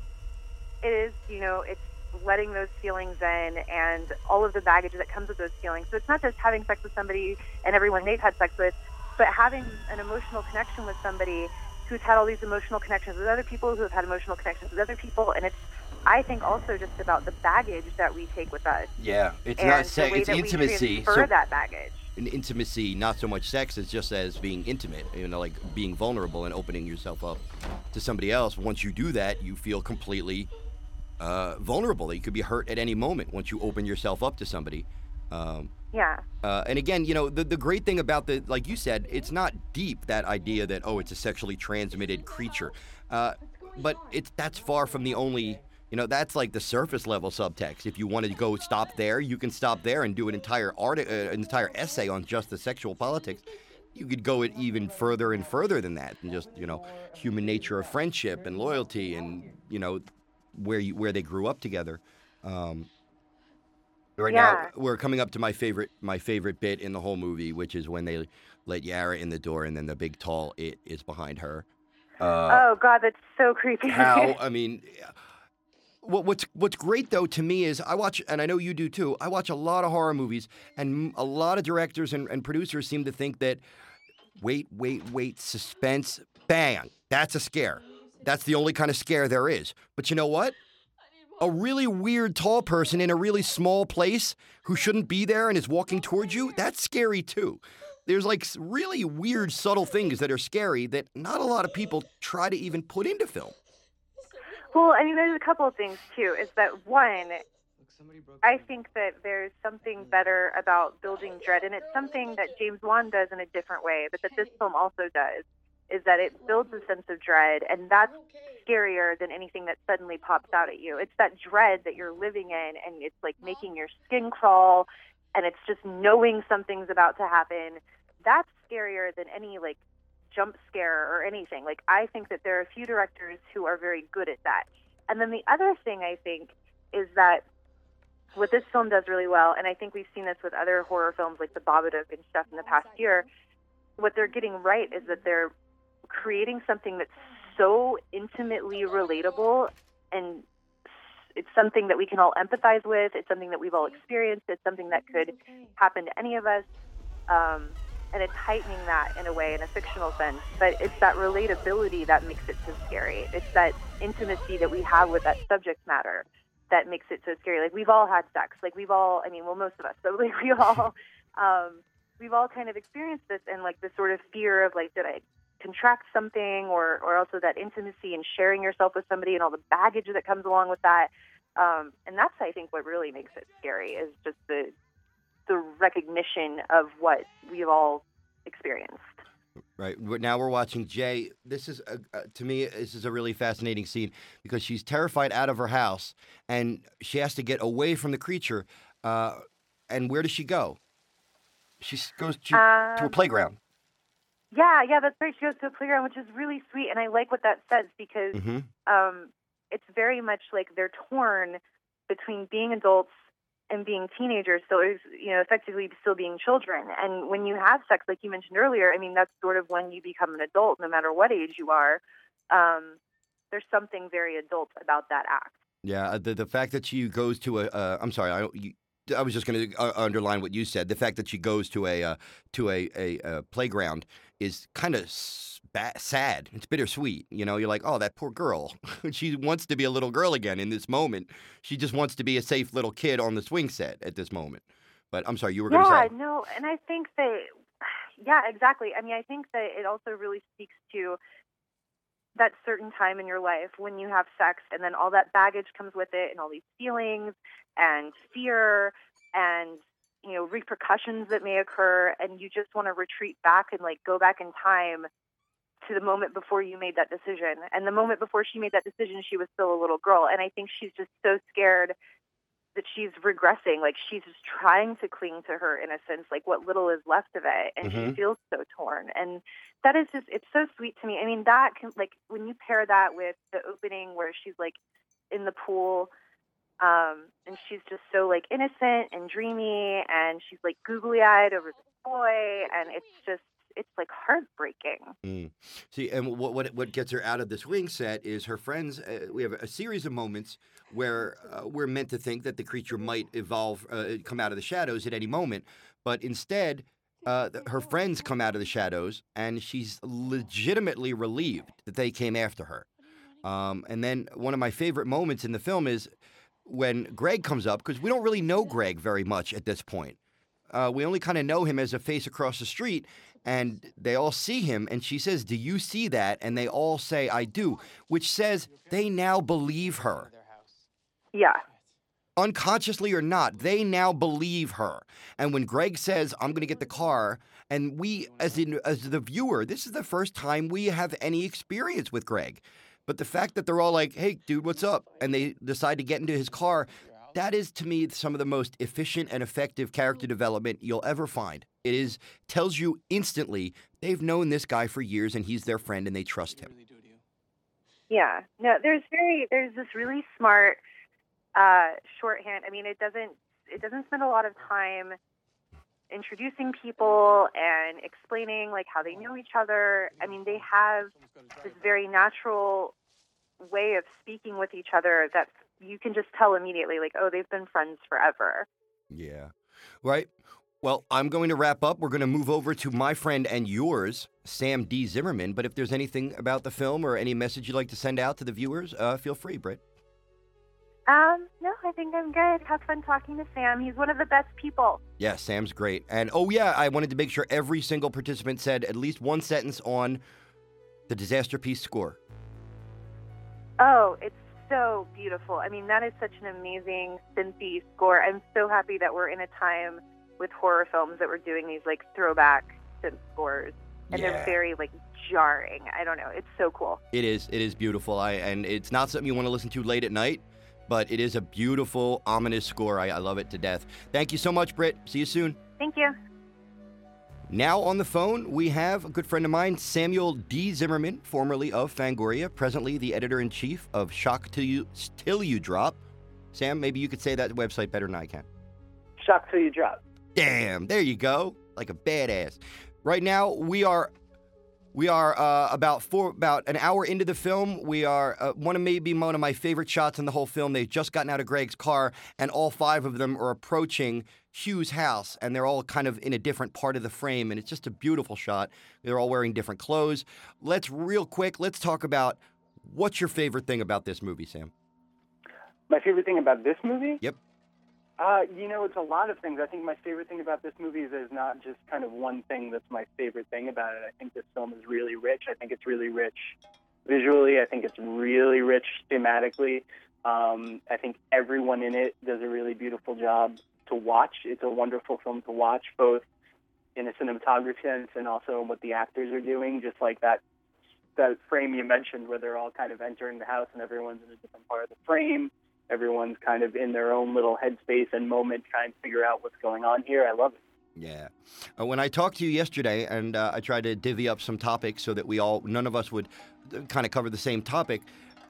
It is, you know, it's letting those feelings in and all of the baggage that comes with those feelings. So it's not just having sex with somebody and everyone they've had sex with, but having an emotional connection with somebody who's had all these emotional connections with other people who have had emotional connections with other people, and it's I think also just about the baggage that we take with us Yeah, it's and not sex. It's intimacy. So- that baggage. in intimacy, not so much sex, it's just as being intimate, you know, like being vulnerable and opening yourself up to somebody else. Once you do that, you feel completely uh, vulnerable. That you could be hurt at any moment once you open yourself up to somebody. Um, Yeah. uh, and again, you know, the, the great thing about the, like you said, it's not deep, that idea that, oh, it's a sexually transmitted creature. Uh, but it's that's far from the only, you know, that's like the surface level subtext. If you want to go stop there, you can stop there and do an entire art, uh, an entire essay on just the sexual politics. You could go it even further and further than that, and just you know, human nature of friendship and loyalty, and you know, where you where they grew up together. Um, Right Yeah. now, we're coming up to my favorite my favorite bit in the whole movie, which is when they let Yara in the door, and then the big tall it is behind her. Uh, oh God, that's so creepy. how I mean, what, what's what's great though to me is I watch, and I know you do too. I watch a lot of horror movies, and a lot of directors and, and producers seem to think that wait, wait, wait, suspense, bang, that's a scare. That's the only kind of scare there is. But you know what? A really weird tall person in a really small place who shouldn't be there and is walking towards you, that's scary too. There's like really weird, subtle things that are scary that not a lot of people try to even put into film. Well, I mean, there's a couple of things too. Is that one? Look, somebody broke I think that there's something mm. better about building dread, and it's something that James Wan does in a different way, but that this film also does. Is that it builds a sense of dread, and that's scarier than anything that suddenly pops out at you. It's that dread that you're living in, and it's like making your skin crawl, and it's just knowing something's about to happen. That's scarier than any like jump scare or anything. Like I think that there are a few directors who are very good at that. And then the other thing I think is that what this film does really well, and I think we've seen this with other horror films like The Babadook and stuff in the past year, what they're getting right is that they're creating something that's so intimately relatable and it's something that we can all empathize with. It's something that we've all experienced. It's something that could happen to any of us. Um, and it's heightening that in a way, in a fictional sense. But it's that relatability that makes it so scary. It's that intimacy that we have with that subject matter that makes it so scary. Like we've all had sex. Like we've all, I mean, well, most of us, but like we all, um, we've all kind of experienced this and like the sort of fear of like, did I contract something or, or also that intimacy and sharing yourself with somebody and all the baggage that comes along with that. Um, and that's, I think, what really makes it scary is just the, the recognition of what we've all experienced. Right. Now we're watching Jay. This is, a, uh, to me, this is a really fascinating scene because she's terrified out of her house and she has to get away from the creature. Uh, and where does she go? She goes to, to a Um, playground. Yeah, yeah, that's right. She goes to a playground, which is really sweet, and I like what that says because hmm um, it's very much like they're torn between being adults and being teenagers. So it's you know effectively still being children. And when you have sex, like you mentioned earlier, I mean that's sort of when you become an adult, no matter what age you are. Um, there's something very adult about that act. Yeah. uh, The, the fact that she goes to a, uh, I'm sorry, I, you, I was just going to uh, underline what you said. The fact that she goes to a uh, to a, a, uh playground is kind of ba- sad. It's bittersweet. You know, you're like, oh, that poor girl. she wants to be a little girl again in this moment. She just wants to be a safe little kid on the swing set at this moment. But I'm sorry, you were going to say. Yeah, say. no, and I think that, yeah, exactly. I mean, I think that it also really speaks to that certain time in your life when you have sex, and then all that baggage comes with it, and all these feelings and fear and you know repercussions that may occur, and you just want to retreat back and like go back in time to the moment before you made that decision. And the moment before she made that decision, she was still a little girl, and I think she's just so scared that she's regressing like she's just trying to cling to her innocence like what little is left of it and she Mhm. feels so torn and that is just it's so sweet to me i mean that can like when you pair that with the opening where she's like in the pool um and she's just so like innocent and dreamy and she's like googly eyed over the boy and it's just it's like heartbreaking Mm. See, and what, what what gets her out of the swing set is her friends. Uh, we have a series of moments where uh, we're meant to think that the creature might evolve, uh, come out of the shadows at any moment, but instead, uh, her friends come out of the shadows, and she's legitimately relieved that they came after her. Um, and then one of my favorite moments in the film is when Greg comes up because we don't really know Greg very much at this point. Uh, we only kind of know him as a face across the street, and they all see him. And she says, "Do you see that?" And they all say, "I do," which says they now believe her, yeah unconsciously or not. They now believe her. And when Greg says, "I'm going to get the car," and we, as in as the viewer, this is the first time we have any experience with Greg. But the fact that they're all like, "Hey, dude, what's up?" and they decide to get into his car, that is to me some of the most efficient and effective character development you'll ever find. It is tells you instantly they've known this guy for years and he's their friend and they trust him. Yeah, no, there's very there's this really smart uh, shorthand. I mean, it doesn't it doesn't spend a lot of time introducing people and explaining like how they know each other. I mean, they have this very natural way of speaking with each other that you can just tell immediately, like, oh, they've been friends forever. Yeah. Right. Well, I'm going to wrap up. We're going to move over to my friend and yours, Sam D. Zimmerman. But if there's anything about the film or any message you'd like to send out to the viewers, uh, feel free, Britt. Um, no, I think I'm good. Have fun talking to Sam. He's one of the best people. Yeah, Sam's great. And oh, yeah, I wanted to make sure every single participant said at least one sentence on the Disasterpeace score. Oh, it's so beautiful. I mean, that is such an amazing synthy score. I'm so happy that we're in a time with horror films that we're doing these like throwback synth scores, and Yeah. they're very like jarring. I don't know. It's so cool. It is. It is beautiful. I and it's not something you want to listen to late at night, but it is a beautiful, ominous score. I, I love it to death. Thank you so much, Britt. See you soon. Thank you. Now on the phone, we have a good friend of mine, Samuel D. Zimmerman, formerly of Fangoria, presently the editor in chief of Shock Till You, Till you Drop. Sam, maybe you could say that website better than I can. Shock till you drop. Damn, there you go, like a badass. Right now, we are we are uh, about four about an hour into the film. We are uh, one of maybe one of my favorite shots in the whole film. They've just gotten out of Greg's car, and all five of them are approaching Hugh's house, and they're all kind of in a different part of the frame, and it's just a beautiful shot. They're all wearing different clothes. Let's real quick. Let's talk about what's your favorite thing about this movie, Sam. My favorite thing about this movie? Yep. Uh, you know, it's a lot of things. I think my favorite thing about this movie is there's not just kind of one thing that's my favorite thing about it. I think this film is really rich. I think it's really rich visually. I think it's really rich thematically. Um, I think everyone in it does a really beautiful job to watch. It's a wonderful film to watch, both in a cinematography sense and also in what the actors are doing. Just like that that frame you mentioned, where they're all kind of entering the house and everyone's in a different part of the frame. Everyone's kind of in their own little headspace and moment, trying to figure out what's going on here. I love it. Yeah. Uh, when I talked to you yesterday, and uh, I tried to divvy up some topics so that we all, none of us would kind of cover the same topic,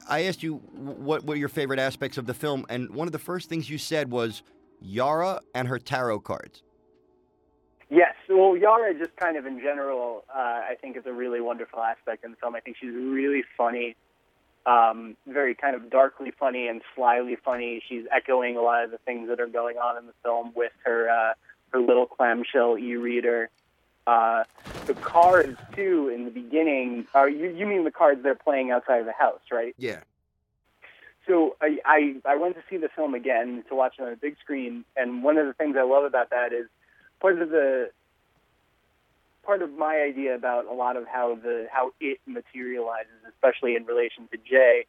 I asked you what were your favorite aspects of the film, and one of the first things you said was Yara and her tarot cards. Yes, well, Yara just kind of in general, uh, I think is a really wonderful aspect in the film. I think she's really funny, um, very kind of darkly funny and slyly funny. She's echoing a lot of the things that are going on in the film with her uh, her little clamshell e-reader. Uh, the cards too in the beginning. Are you, you mean the cards they're playing outside of the house, right? Yeah. So I, I I went to see the film again to watch it on a big screen, and one of the things I love about that is part of the part of my idea about a lot of how the how it materializes, especially in relation to Jay,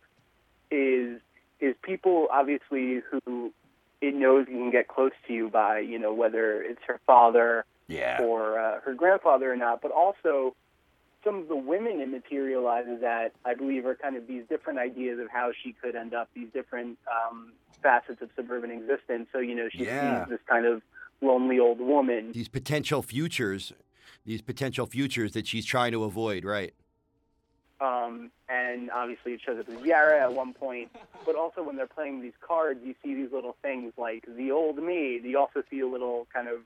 is is people obviously who it knows you can get close to you by you know whether it's her father Yeah. or uh, her grandfather or not, but also some of the women it materializes at, I believe, are kind of these different ideas of how she could end up, these different um, facets of suburban existence. So, you know, she Yeah. sees this kind of lonely old woman. These potential futures, these potential futures that she's trying to avoid, right? Um, and obviously it shows up as Yara at one point. But also when they're playing these cards, you see these little things like the old maid. You also see a little kind of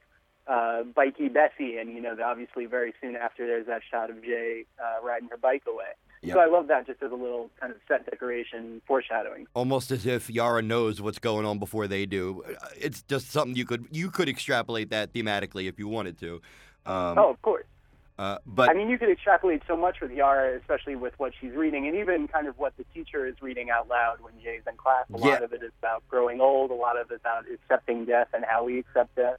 uh, bikey Bessie. And, you know, obviously very soon after there's that shot of Jay uh, riding her bike away. Yep. So I love that just as a little kind of set decoration foreshadowing. Almost as if Yara knows what's going on before they do. It's just something you could you could extrapolate that thematically if you wanted to. Um, oh, of course. uh, but I mean, you could extrapolate so much with Yara, especially with what she's reading, and even kind of what the teacher is reading out loud when Jay's in class. A lot of it is about growing old. A lot of it is about accepting death and how we accept death.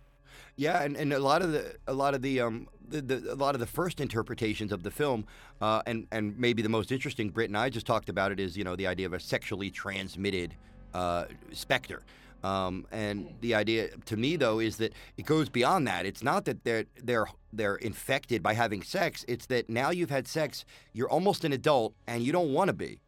Yeah, and, and a lot of the a lot of the um the, the, a lot of the first interpretations of the film, uh, and and maybe the most interesting, Britt and I just talked about it, is you know the idea of a sexually transmitted uh, specter. Um, and the idea to me though is that it goes beyond that. It's not that they're they're they're infected by having sex. It's that now you've had sex, you're almost an adult, and you don't want to be.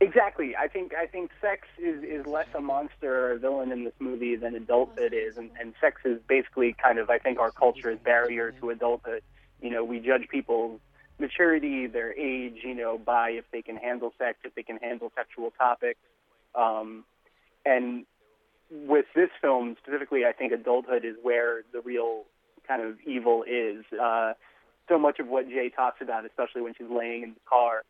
Exactly. I think I think sex is, is less a monster or a villain in this movie than adulthood is, and, and sex is basically kind of I think our culture's barrier to adulthood. You know, we judge people's maturity, their age, you know, by if they can handle sex, if they can handle sexual topics, um, and with this film specifically, I think adulthood is where the real kind of evil is. Uh, so much of what Jay talks about, especially when she's laying in the car,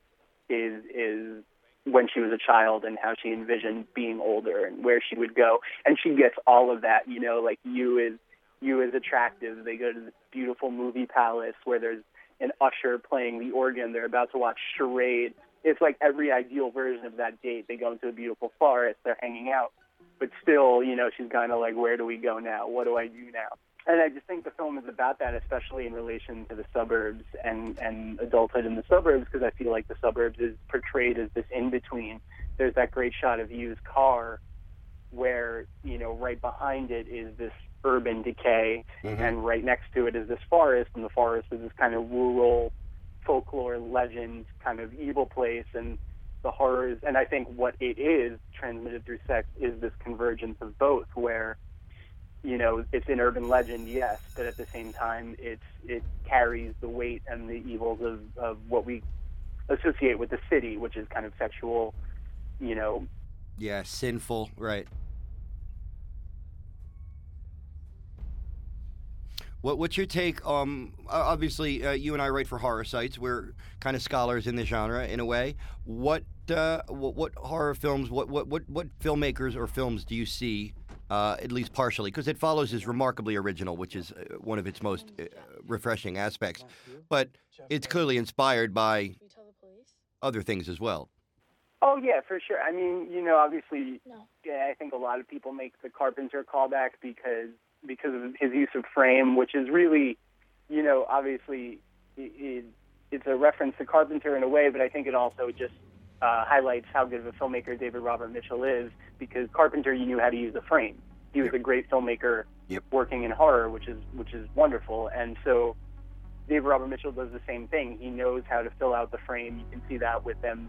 is is when she was a child and how she envisioned being older and where she would go. And she gets all of that, you know, like you is you is attractive. They go to this beautiful movie palace where there's an usher playing the organ. They're about to watch charade. It's like every ideal version of that date. They go into a beautiful forest. They're hanging out, but still, you know, she's kind of like, where do we go now? What do I do now? And I just think the film is about that, especially in relation to the suburbs and and adulthood in the suburbs, because I feel like the suburbs is portrayed as this in between. There's that great shot of Hugh's car, where you know right behind it is this urban decay, Mhm. and right next to it is this forest, and the forest is this kind of rural folklore legend kind of evil place, and the horrors. And I think what it is transmitted through sex is this convergence of both, where you know it's an urban legend, yes, but at the same time, it's it carries the weight and the evils of of what we associate with the city, which is kind of sexual, you know, Yeah, sinful, right. What, what's your take? Um, obviously, uh, you and I write for horror sites. We're kind of scholars in the genre, in a way. What, uh, what, what horror films? What, what, what, what filmmakers or films do you see, uh, at least partially? Because it follows is remarkably original, which is uh, one of its most uh, refreshing aspects. But it's clearly inspired by You tell the police? other things as well. Oh yeah, for sure. I mean, you know, obviously, No. yeah, I think a lot of people make the Carpenter callback because because of his use of frame, which is really, you know, obviously, it, it, it's a reference to Carpenter in a way, but I think it also just uh, highlights how good of a filmmaker David Robert Mitchell is because Carpenter, you knew how to use the frame. He was a great filmmaker Yep. working in horror, which is which is wonderful, and so. David Robert Mitchell does the same thing. He knows how to fill out the frame. You can see that with them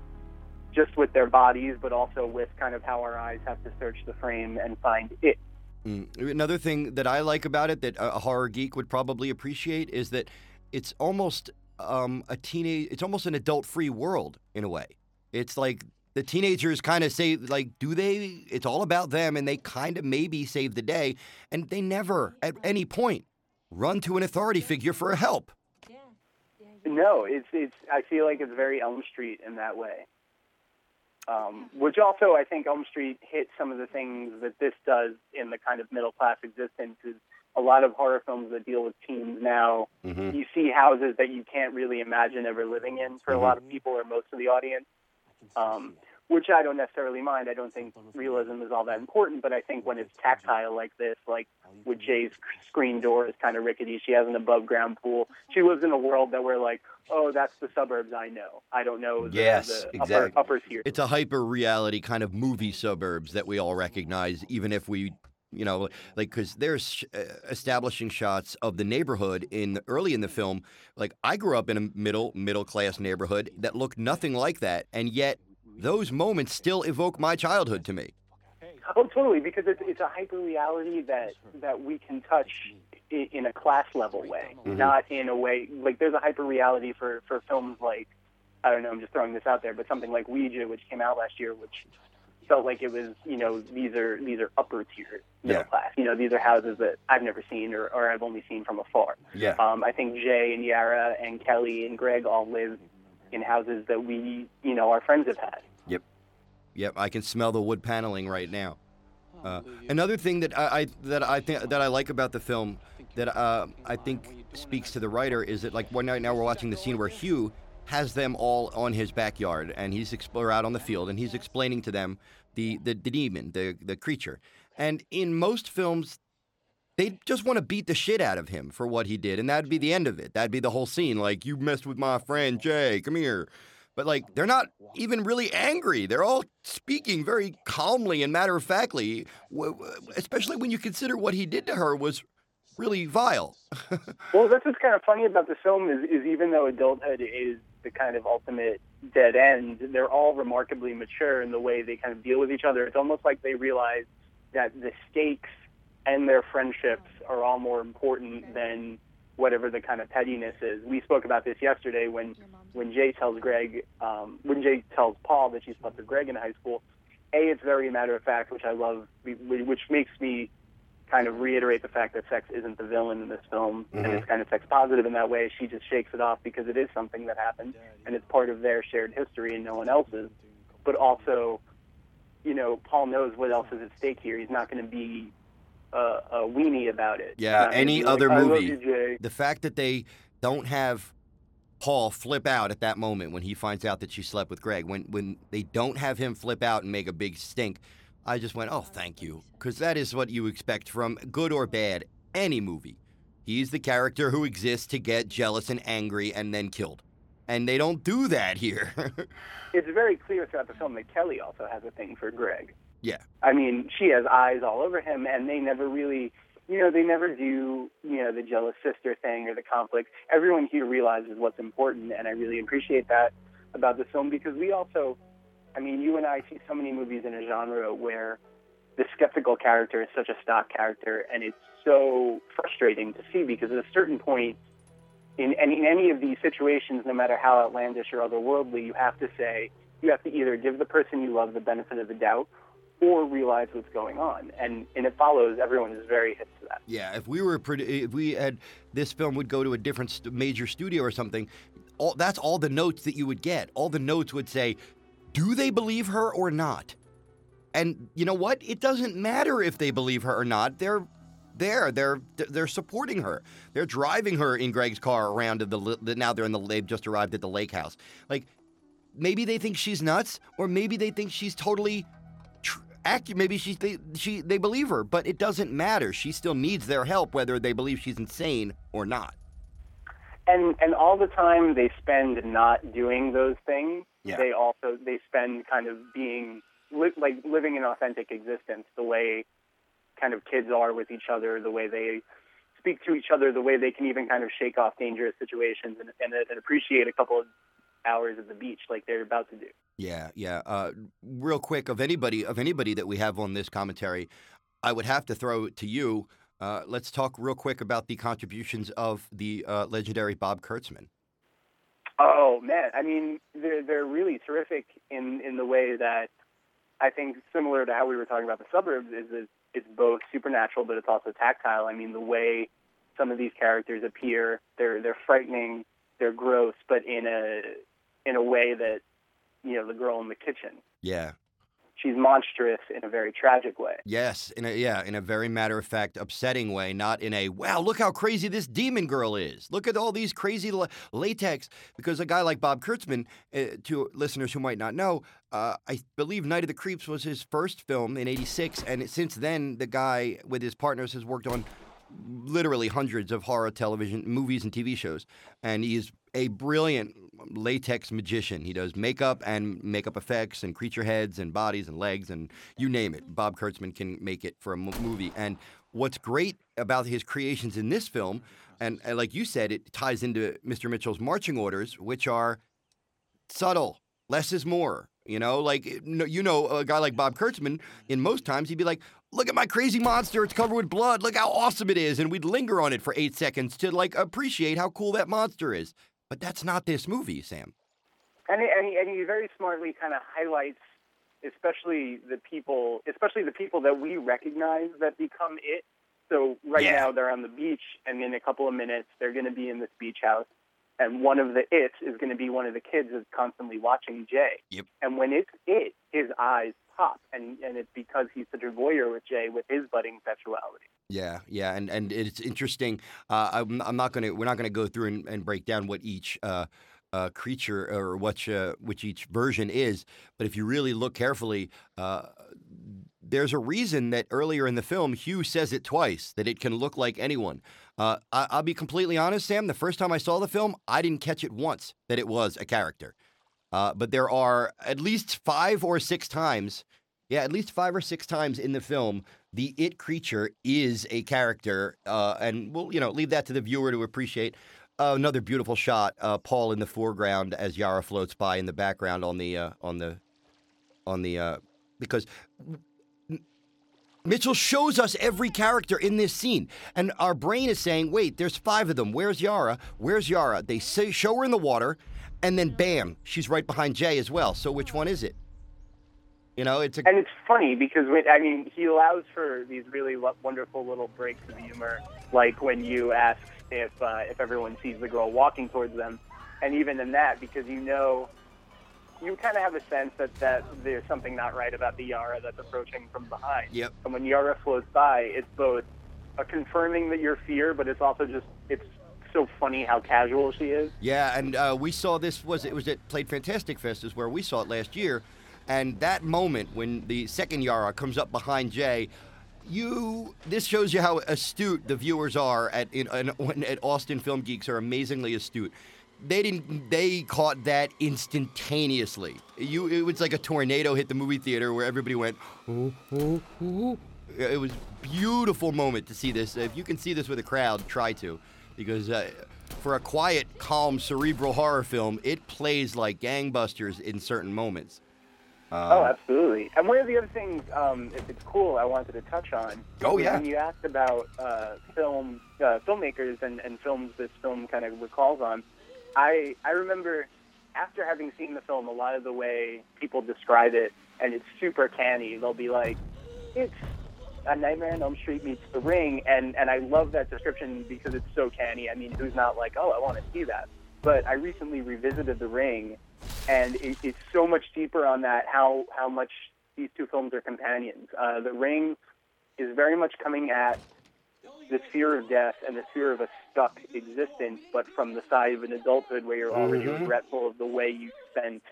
just with their bodies, but also with kind of how our eyes have to search the frame and find it. Mm. Another thing that I like about it that a a horror geek would probably appreciate is that it's almost um, a teenage, it's almost an adult-free world in a way. It's like the teenagers kind of say, like, do they? It's all about them, and they kind of maybe save the day, and they never, at any point, run to an authority figure for help. Yeah. Yeah. No, it's it's. I feel like it's very Elm Street in that way. Um, which also, I think Elm Street hit some of the things that this does in the kind of middle class existence. Is a lot of horror films that deal with teens now. Mm-hmm. You see houses that you can't really imagine ever living in for a lot of people or most of the audience. um, which I don't necessarily mind. I don't think realism is all that important, but I think when it's tactile like this, like with Jay's screen door is kind of rickety. She has an above ground pool. She lives in a world that we're like, oh, that's the suburbs I know. I don't know the, Yes, the exactly. upper, upper tier. It's a hyper reality kind of movie suburbs that we all recognize, even if we, you know, like because there's sh- uh, establishing shots of the neighborhood in the, early in the film. Like I grew up in a middle middle class neighborhood that looked nothing like that, and yet those moments still evoke my childhood to me. Oh, totally, because it's, it's a hyper reality that that we can touch in, in a class level way, not in a way like there's a hyper reality for for films like I don't know, I'm just throwing this out there, but something like Ouija, which came out last year, which felt like it was you know these are these are upper tier middle Yeah. class, you know these are houses that I've never seen or, or I've only seen from afar. Yeah. Um, I think Jay and Yara and Kelly and Greg all live in houses that we you know our friends have had. Yep, I can smell the wood paneling right now. Uh, another thing that I, I that I think that I like about the film that uh, I think speaks to the writer is that like one night now we're watching the scene where Hugh has them all on his backyard and he's exploring out on the field and he's explaining to them the the, the demon the the creature. And in most films they just want to beat the shit out of him for what he did and that'd be the end of it. That'd be the whole scene like you messed with my friend Jay come here but like they're not even really angry. They're all speaking very calmly and matter of factly, especially when you consider what he did to her was really vile. Well, that's what's kind of funny about the film is, is even though adulthood is the kind of ultimate dead end, they're all remarkably mature in the way they kind of deal with each other. It's almost like they realize that the stakes and their friendships are all more important than whatever the kind of pettiness is. We spoke about this yesterday when when Jay tells Greg, um, when Jay tells Paul that she slept with Greg in high school. A, it's very matter of fact, which I love, which makes me kind of reiterate the fact that sex isn't the villain in this film, and Mhm. it's kind of sex positive in that way. She just shakes it off because it is something that happened, and it's part of their shared history and no one else's. But also, you know, Paul knows what else is at stake here. He's not going to be uh, a weenie about it. Yeah, He's any be like, other movie. you, The fact that they don't have Paul flip out at that moment when he finds out that she slept with Greg, when when they don't have him flip out and make a big stink, I just went, "Oh, thank you," because that is what you expect from good or bad any movie. He's the character who exists to get jealous and angry and then killed, and they don't do that here. it's very clear throughout the film that Kelly also has a thing for Greg. Yeah. I mean, she has eyes all over him, and they never really, you know, they never do, you know, the jealous sister thing or the conflict. Everyone here realizes what's important, and I really appreciate that about this film because we also, I mean, you and I see so many movies in a genre where the skeptical character is such a stock character, and it's so frustrating to see because at a certain point, in any, in any of these situations, no matter how outlandish or otherworldly, you have to say, you have to either give the person you love the benefit of the doubt or realize what's going on. And, and it follows, everyone is very hip to that. Yeah, if we were if we had this film would go to a different st- major studio or something, all that's all the notes that you would get. All the notes would say, "Do they believe her or not?" And you know what? It doesn't matter if they believe her or not. They're there. They're they're supporting her. They're driving her in Greg's car around to the, now they're in the they've just arrived at the lake house. Like maybe they think she's nuts or maybe they think she's totally acu- maybe she they, she they believe her, but it doesn't matter. She still needs their help whether they believe she's insane or not. And, and all the time they spend not doing those things, Yeah. they also, they spend kind of being, li- like living an authentic existence the way kind of kids are with each other, the way they speak to each other, the way they can even kind of shake off dangerous situations and, and, and appreciate a couple of hours at the beach like they're about to do. Yeah, yeah. Uh, real quick, of anybody of anybody that we have on this commentary, I would have to throw it to you. Uh, let's talk real quick about the contributions of the uh, legendary Bob Kurtzman. Oh man, I mean they're they're really terrific in in the way that I think similar to how we were talking about the suburbs is that it's both supernatural but it's also tactile. I mean the way some of these characters appear, they're they're frightening, they're gross, but in a in a way that you know the girl in the kitchen. Yeah. She's monstrous in a very tragic way. Yes, in a yeah, in a very matter of fact, upsetting way, not in a wow, look how crazy this demon girl is. Look at all these crazy la- latex. Because a guy like Bob Kurtzman, uh, to listeners who might not know, uh, I believe Night of the Creeps was his first film in '86, and since then, the guy with his partners has worked on literally hundreds of horror television movies and TV shows, and he is a brilliant latex magician. He does makeup and makeup effects and creature heads and bodies and legs and you name it. Bob Kurtzman can make it for a movie. And what's great about his creations in this film, and, and like you said, it ties into Mr. Mitchell's marching orders, which are subtle. Less is more. You know, like you know, a guy like Bob Kurtzman, in most times he'd be like, "Look at my crazy monster! It's covered with blood. Look how awesome it is!" And we'd linger on it for eight seconds to like appreciate how cool that monster is. But that's not this movie, Sam. and he, and he, and he very smartly kind of highlights, especially the people, especially the people that we recognize that become it. So right Yeah. now they're on the beach, and in a couple of minutes they're going to be in this beach house, and one of the its is going to be one of the kids that's constantly watching Jay. Yep. And when it's it, his eyes pop, and and it's because he's such a voyeur with Jay with his budding sexuality. Yeah, yeah, and and it's interesting. Uh, I'm, I'm not gonna. We're not gonna go through and, and break down what each uh, uh, creature or which uh, which each version is. But if you really look carefully, uh, there's a reason that earlier in the film Hugh says it twice that it can look like anyone. Uh, I, I'll be completely honest, Sam. The first time I saw the film, I didn't catch it once that it was a character. Uh, but there are at least five or six times, yeah, at least five or six times in the film, the it creature is a character, uh, and we'll you know leave that to the viewer to appreciate. Uh, another beautiful shot, uh, Paul in the foreground as Yara floats by in the background on the uh, on the on the uh, because Mitchell shows us every character in this scene, and our brain is saying, "Wait, there's five of them. Where's Yara? Where's Yara?" They say, show her in the water, and then bam, she's right behind Jay as well. So which one is it? You know, it's a And it's funny because when, I mean he allows for these really wonderful little breaks of humor, like when you ask if uh, if everyone sees the girl walking towards them, and even in that because you know you kind of have a sense that that there's something not right about the Yara that's approaching from behind. Yep. And when Yara flows by, it's both a confirming that your fear, but it's also just it's so funny how casual she is. Yeah, and uh, we saw this was it was at Played Fantastic Fest is where we saw it last year, and that moment when the second Yara comes up behind Jay, you this shows you how astute the viewers are at in, in, at Austin Film Geeks are amazingly astute. They didn't. They caught that instantaneously. You, it was like a tornado hit the movie theater where everybody went. "Oh, oh, oh." It was beautiful moment to see this. If you can see this with a crowd, try to, because uh, for a quiet, calm, cerebral horror film, it plays like gangbusters in certain moments. Oh, Um, absolutely. And one of the other things, um, if it's cool, I wanted to touch on. Oh, yeah. When you asked about uh, film, uh, filmmakers and, and films this film kind of recalls on, I I remember after having seen the film, a lot of the way people describe it, and it's super canny. They'll be like, it's a Nightmare on Elm Street meets The Ring, and and I love that description because it's so canny. I mean, who's not like, oh, I want to see that? But I recently revisited The Ring, and it, it's so much deeper on that. How how much these two films are companions. Uh, the Ring is very much coming at this fear of death and the fear of a stuck existence, but from the side of an adulthood where you're already Mhm. regretful of the way you spent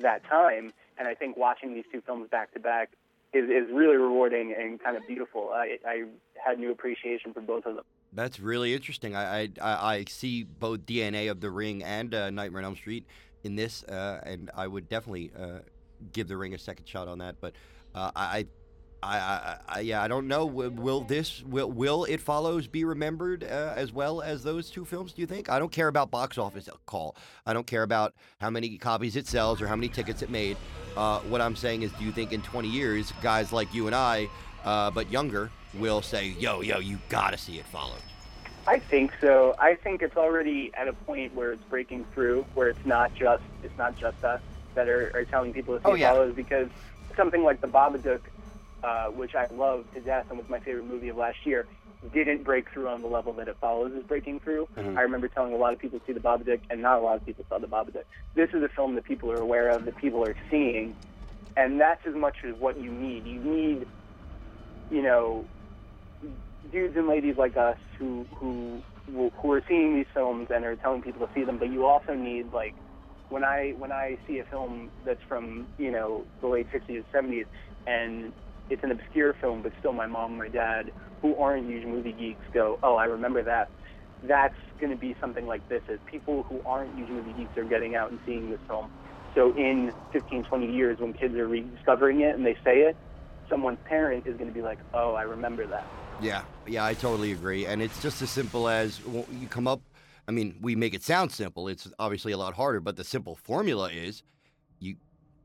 that time. And I think watching these two films back to back is, is really rewarding and kind of beautiful. I, I had new appreciation for both of them. That's really interesting. I, I I see both DNA of The Ring and uh, Nightmare on Elm Street in this, uh, and I would definitely uh, give The Ring a second shot on that. But uh, I. I, I, I, yeah, I don't know. Will, will this will will It Follows be remembered uh, as well as those two films? Do you think? I don't care about box office call. I don't care about how many copies it sells or how many tickets it made. Uh, what I'm saying is, do you think in 20 years, guys like you and I, uh, but younger, will say, "Yo, yo, you gotta see It Follows"? I think so. I think it's already at a point where it's breaking through, where it's not just it's not just us that are, are telling people to see Oh, yeah. follows because something like the Babadook, uh, which I love to death and was my favorite movie of last year, didn't break through on the level that it follows is breaking through. Mhm. I remember telling a lot of people to see the Babadook, and not a lot of people saw the Babadook. This is a film that people are aware of, that people are seeing, and that's as much as what you need. You need, you know, dudes and ladies like us who who who are seeing these films and are telling people to see them. But you also need like when I when I see a film that's from you know the late 60s, 70s, and it's an obscure film, but still my mom, and my dad, who aren't huge movie geeks, go, oh, I remember that. That's going to be something like this. Is people who aren't huge movie geeks are getting out and seeing this film. So in 15, 20 years, when kids are rediscovering it and they say it, someone's parent is going to be like, oh, I remember that. Yeah, yeah, I totally agree. And it's just as simple as you come up. I mean, we make it sound simple. It's obviously a lot harder, but the simple formula is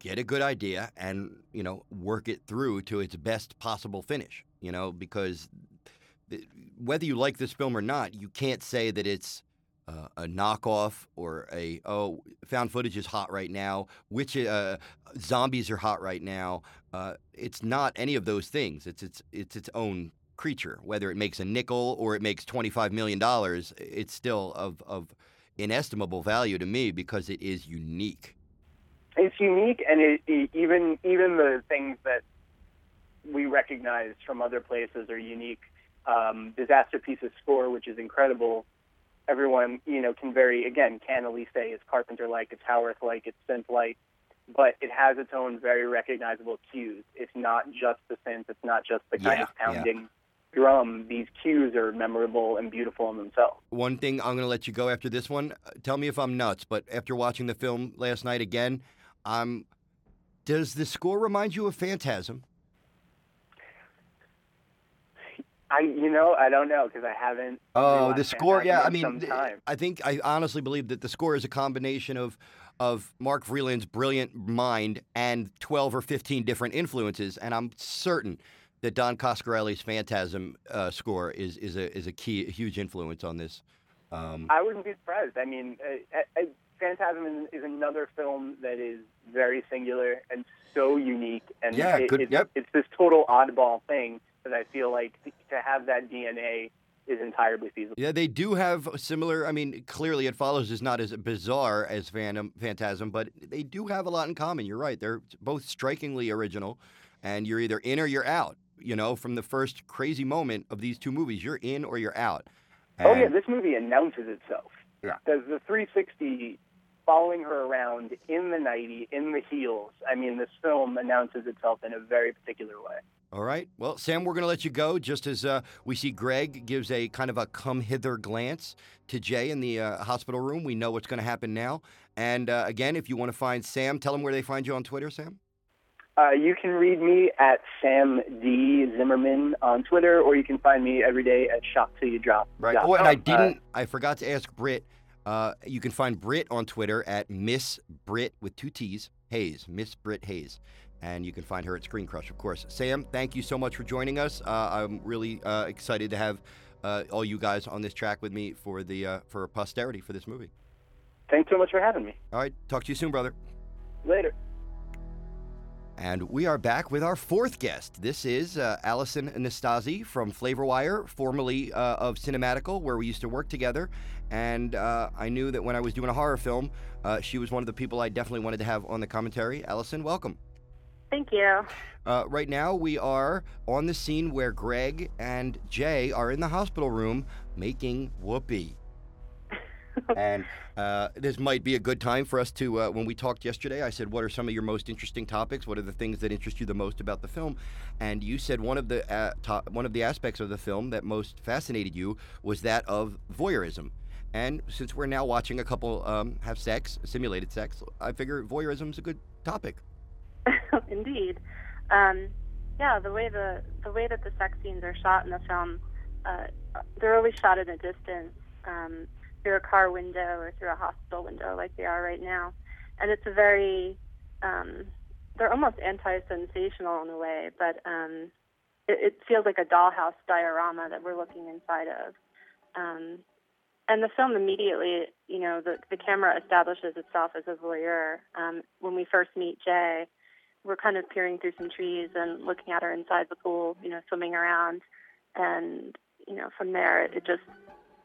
get a good idea and, you know, work it through to its best possible finish, you know, because whether you like this film or not, you can't say that it's uh, a knockoff or a, oh, found footage is hot right now, which uh, zombies are hot right now. Uh, it's not any of those things. It's its, it's its own creature. Whether it makes a nickel or it makes $25 million, it's still of, of inestimable value to me because it is unique. It's unique, and it, it, even even the things that we recognize from other places are unique. Um, Disasterpeace's score, which is incredible, everyone you know can very again can cannily say it's Carpenter like, it's Howarth like, it's synth like, but it has its own very recognizable cues. It's not just the synth, it's not just the kind Yeah, of yeah. pounding drum. These cues are memorable and beautiful in themselves. One thing I'm going to let you go after this one. uh, Tell me if I'm nuts, but after watching the film last night again, I'm. Does the score remind you of Phantasm? I you know I don't know because I haven't. Oh, the score. Yeah, I mean, I think I honestly believe that the score is a combination of of Mark Vreeland's brilliant mind and 12 or 15 different influences, and I'm certain that Don Coscarelli's Phantasm uh, score is is a is a key, a huge influence on this. Um, I wouldn't be surprised. I mean, uh, Phantasm is, is another film that is very singular and so unique, and Yeah, it, good- it- yep. it's this total oddball thing that I feel like to, have that DNA is entirely feasible. Yeah, they do have similar. I mean, clearly, it follows is not as bizarre as Phantom Phantasm, but they do have a lot in common. You're right; they're both strikingly original, and you're either in or you're out. You know, from the first crazy moment of these two movies, you're in or you're out. Oh yeah, this movie announces itself. Yeah. Does the 360 following her around in the 90, in the heels. I mean, this film announces itself in a very particular way. All right. Well, Sam, we're going to let you go just as uh, we see Greg gives a kind of a come hither glance to Jay in the uh, hospital room. We know what's going to happen now. And uh, again, if you want to find Sam, tell them where they find you on Twitter, Sam. Uh, you can read me at Sam D Zimmerman on Twitter, or you can find me every day at Shock Till You Drop. Right. Oh, and I didn't. I forgot to ask Britt. Uh, you can find Britt on Twitter at Miss Britt with two T's Hayes, Miss Britt Hayes, and you can find her at Screen Crush, of course. Sam, thank you so much for joining us. Uh, I'm really uh, excited to have uh, all you guys on this track with me for the uh, for posterity for this movie. Thanks so much for having me. All right. Talk to you soon, brother. Later. And we are back with our fourth guest. This is uh, Alison Nastasi from Flavorwire, formerly uh, of Cinematical, where we used to work together. And uh, I knew that when I was doing a horror film, uh, she was one of the people I definitely wanted to have on the commentary. Alison, welcome. Thank you. Uh, right now, we are on the scene where Greg and Jay are in the hospital room making whoopee. and uh, this might be a good time for us to, uh, when we talked yesterday, I said, What are some of your most interesting topics? What are the things that interest you the most about the film? And you said one of the, uh, one of the aspects of the film that most fascinated you was that of voyeurism. And since we're now watching a couple um, have sex, simulated sex, I figure voyeurism is a good topic. Indeed. Um, yeah, the way the the way that the sex scenes are shot in the film, uh, they're always shot at a distance, um, through a car window or through a hospital window, like they are right now, and it's a very um, they're almost anti-sensational in a way, but um, it, it feels like a dollhouse diorama that we're looking inside of. Um, and the film immediately, you know, the, the camera establishes itself as a voyeur. Um, when we first meet Jay, we're kind of peering through some trees and looking at her inside the pool, you know, swimming around. And, you know, from there, it just,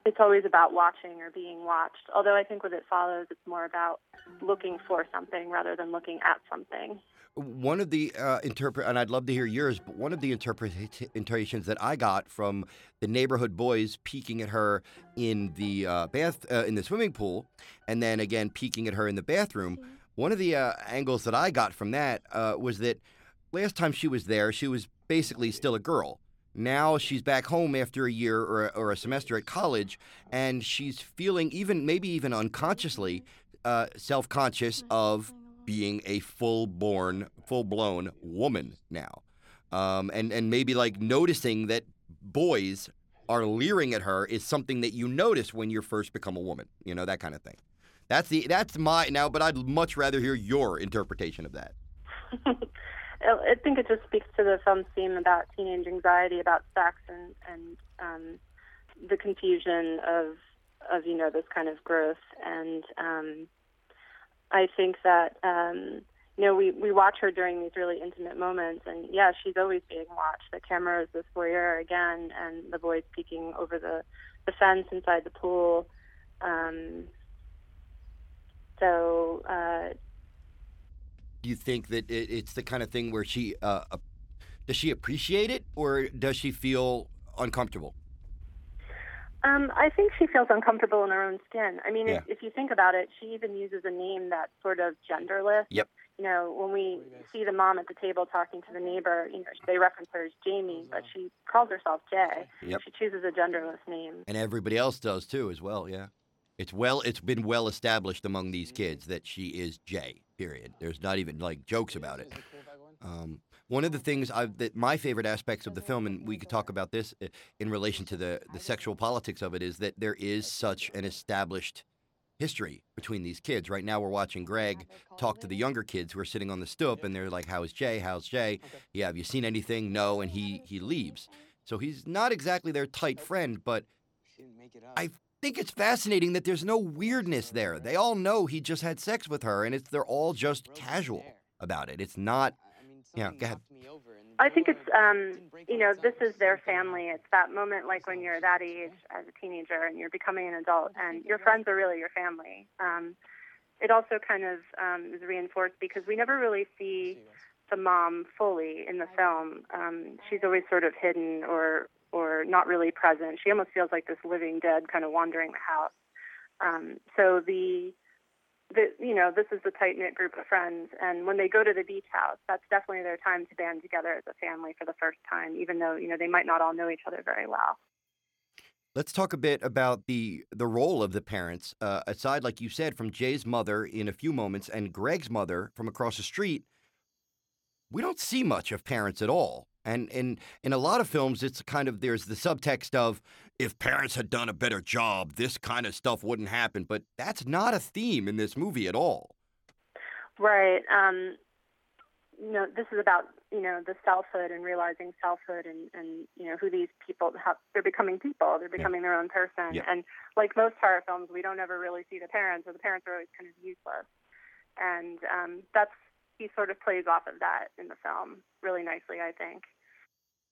it's always about watching or being watched. Although I think with it follows, it's more about looking for something rather than looking at something. One of the uh, interpret, and I'd love to hear yours, but one of the interpretations that I got from the neighborhood boys peeking at her in the uh, bath, uh, in the swimming pool, and then again peeking at her in the bathroom. One of the uh, angles that I got from that uh, was that last time she was there, she was basically still a girl. Now she's back home after a year or a, or a semester at college, and she's feeling even maybe even unconsciously uh, self-conscious of being a full-born, full-blown woman now, um, and and maybe like noticing that boys are leering at her is something that you notice when you first become a woman. You know that kind of thing. That's the that's my now, but I'd much rather hear your interpretation of that. I think it just speaks to the film's theme about teenage anxiety about sex and and um, the confusion of of you know this kind of growth and um, I think that um, you know we we watch her during these really intimate moments. And yeah she's always being watched. The camera is this voyeur again and the boys peeking over the the fence inside the pool. Um, so uh, you think that it, it's the kind of thing where she uh, does she appreciate it or does she feel uncomfortable? Um, I think she feels uncomfortable in her own skin. I mean, Yeah. if, if you think about it, she even uses a name that's sort of genderless. Yep. You know, when we see the mom at the table talking to the neighbor, you know, they reference her as Jamie, but she calls herself Jay. Yep. She chooses a genderless name. And everybody else does too, as well. Yeah, it's well, it's been well established among these kids that she is Jay. Period. There's not even like jokes about it. Um, one of the things I've, that my favorite aspects of the film, and we could talk about this uh, in relation to the the sexual politics of it, is that there is such an established history between these kids. Right now, we're watching Greg talk to the younger kids who are sitting on the stoop, and they're like, "How's Jay? How's Jay? Yeah, have you seen anything? No." And he he leaves. So he's not exactly their tight friend, but I think it's fascinating that there's no weirdness there. They all know he just had sex with her, and it's they're all just casual about it. It's not. Yeah, go ahead. I think it's, um, you know, this is their family. It's that moment like when you're that age as a teenager and you're becoming an adult and your friends are really your family. Um, it also kind of um, is reinforced because we never really see the mom fully in the film. Um, she's always sort of hidden or or not really present. She almost feels like this living dead kind of wandering the house. Um, so the the you know this is a tight knit group of friends, and when they go to the beach house, that's definitely their time to band together as a family for the first time, even though you know they might not all know each other very well. Let's talk a bit about the the role of the parents. Uh, aside, like you said, from Jay's mother in a few moments and Greg's mother from across the street, we don't see much of parents at all. And in in a lot of films, it's kind of there's the subtext of if parents had done a better job, this kind of stuff wouldn't happen. But that's not a theme in this movie at all. Right. Um, you know, this is about you know the selfhood and realizing selfhood and and you know who these people have. They're becoming people. They're becoming their own person. Yeah. And like most horror films, we don't ever really see the parents, or the parents are always kind of useless. And um, that's he sort of plays off of that in the film really nicely, I think.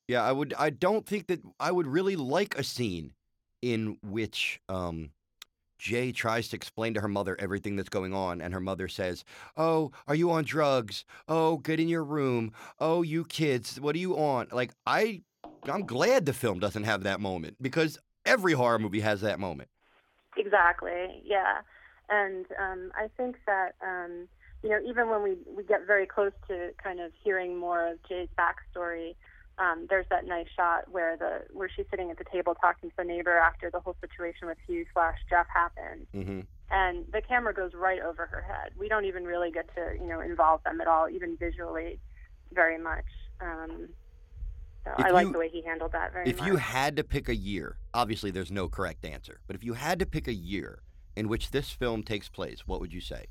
Yeah, I would. I don't think that I would really like a scene in which um, Jay tries to explain to her mother everything that's going on, and her mother says, "Oh, are you on drugs? Oh, get in your room. Oh, you kids, what are you on?" Like I, I'm glad the film doesn't have that moment because every horror movie has that moment. Exactly. Yeah. And um, I think that um, you know even when we we get very close to kind of hearing more of Jay's backstory, um, there's that nice shot where the where she's sitting at the table talking to the neighbor after the whole situation with Hugh slash Jeff happened, hmm and the camera goes right over her head. We don't even really get to you know involve them at all, even visually, very much. Um, so If I like you- the way he handled that very If much. you had to pick a year, obviously there's no correct answer, but if you had to pick a year in which this film takes place, what would you say?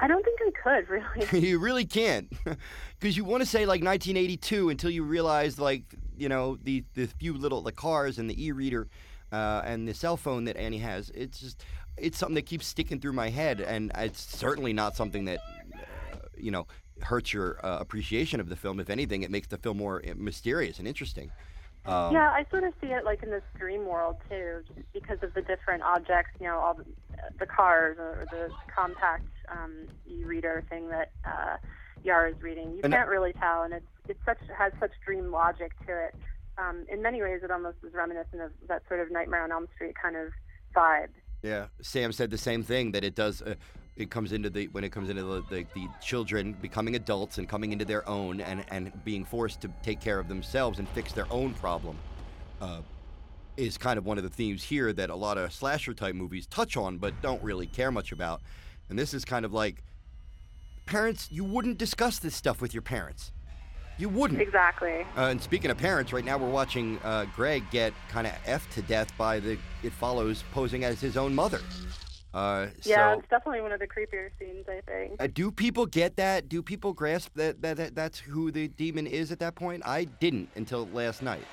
I don't think I could really. you really can't because you want to say like 1982 until you realize like you know the the few little the cars and the e-reader uh, and the cell phone that Annie has it's just it's something that keeps sticking through my head and it's certainly not something that uh, you know hurts your uh, appreciation of the film if anything it makes the film more uh, mysterious and interesting um, yeah, I sort of see it like in this dream world too, because of the different objects. You know, all the, the cars or the compact um, e-reader thing that uh, Yara is reading. You And- can't really tell, and it's it's such has such dream logic to it. Um, in many ways, it almost is reminiscent of that sort of Nightmare on Elm Street kind of vibe. Yeah, Sam said the same thing that it does. Uh, it comes into the when it comes into the, the the children becoming adults and coming into their own and and being forced to take care of themselves and fix their own problem. Uh, is kind of one of the themes here that a lot of slasher type movies touch on but don't really care much about. And this is kind of like parents. You wouldn't discuss this stuff with your parents. You wouldn't. Exactly. Uh, and speaking of parents, right now we're watching uh, Greg get kind of effed to death by the It Follows posing as his own mother. Uh, Yeah, so, it's definitely one of the creepier scenes. I think. uh, do people get that? Do people grasp that, that, that that's who the demon is at that point? I didn't until last night.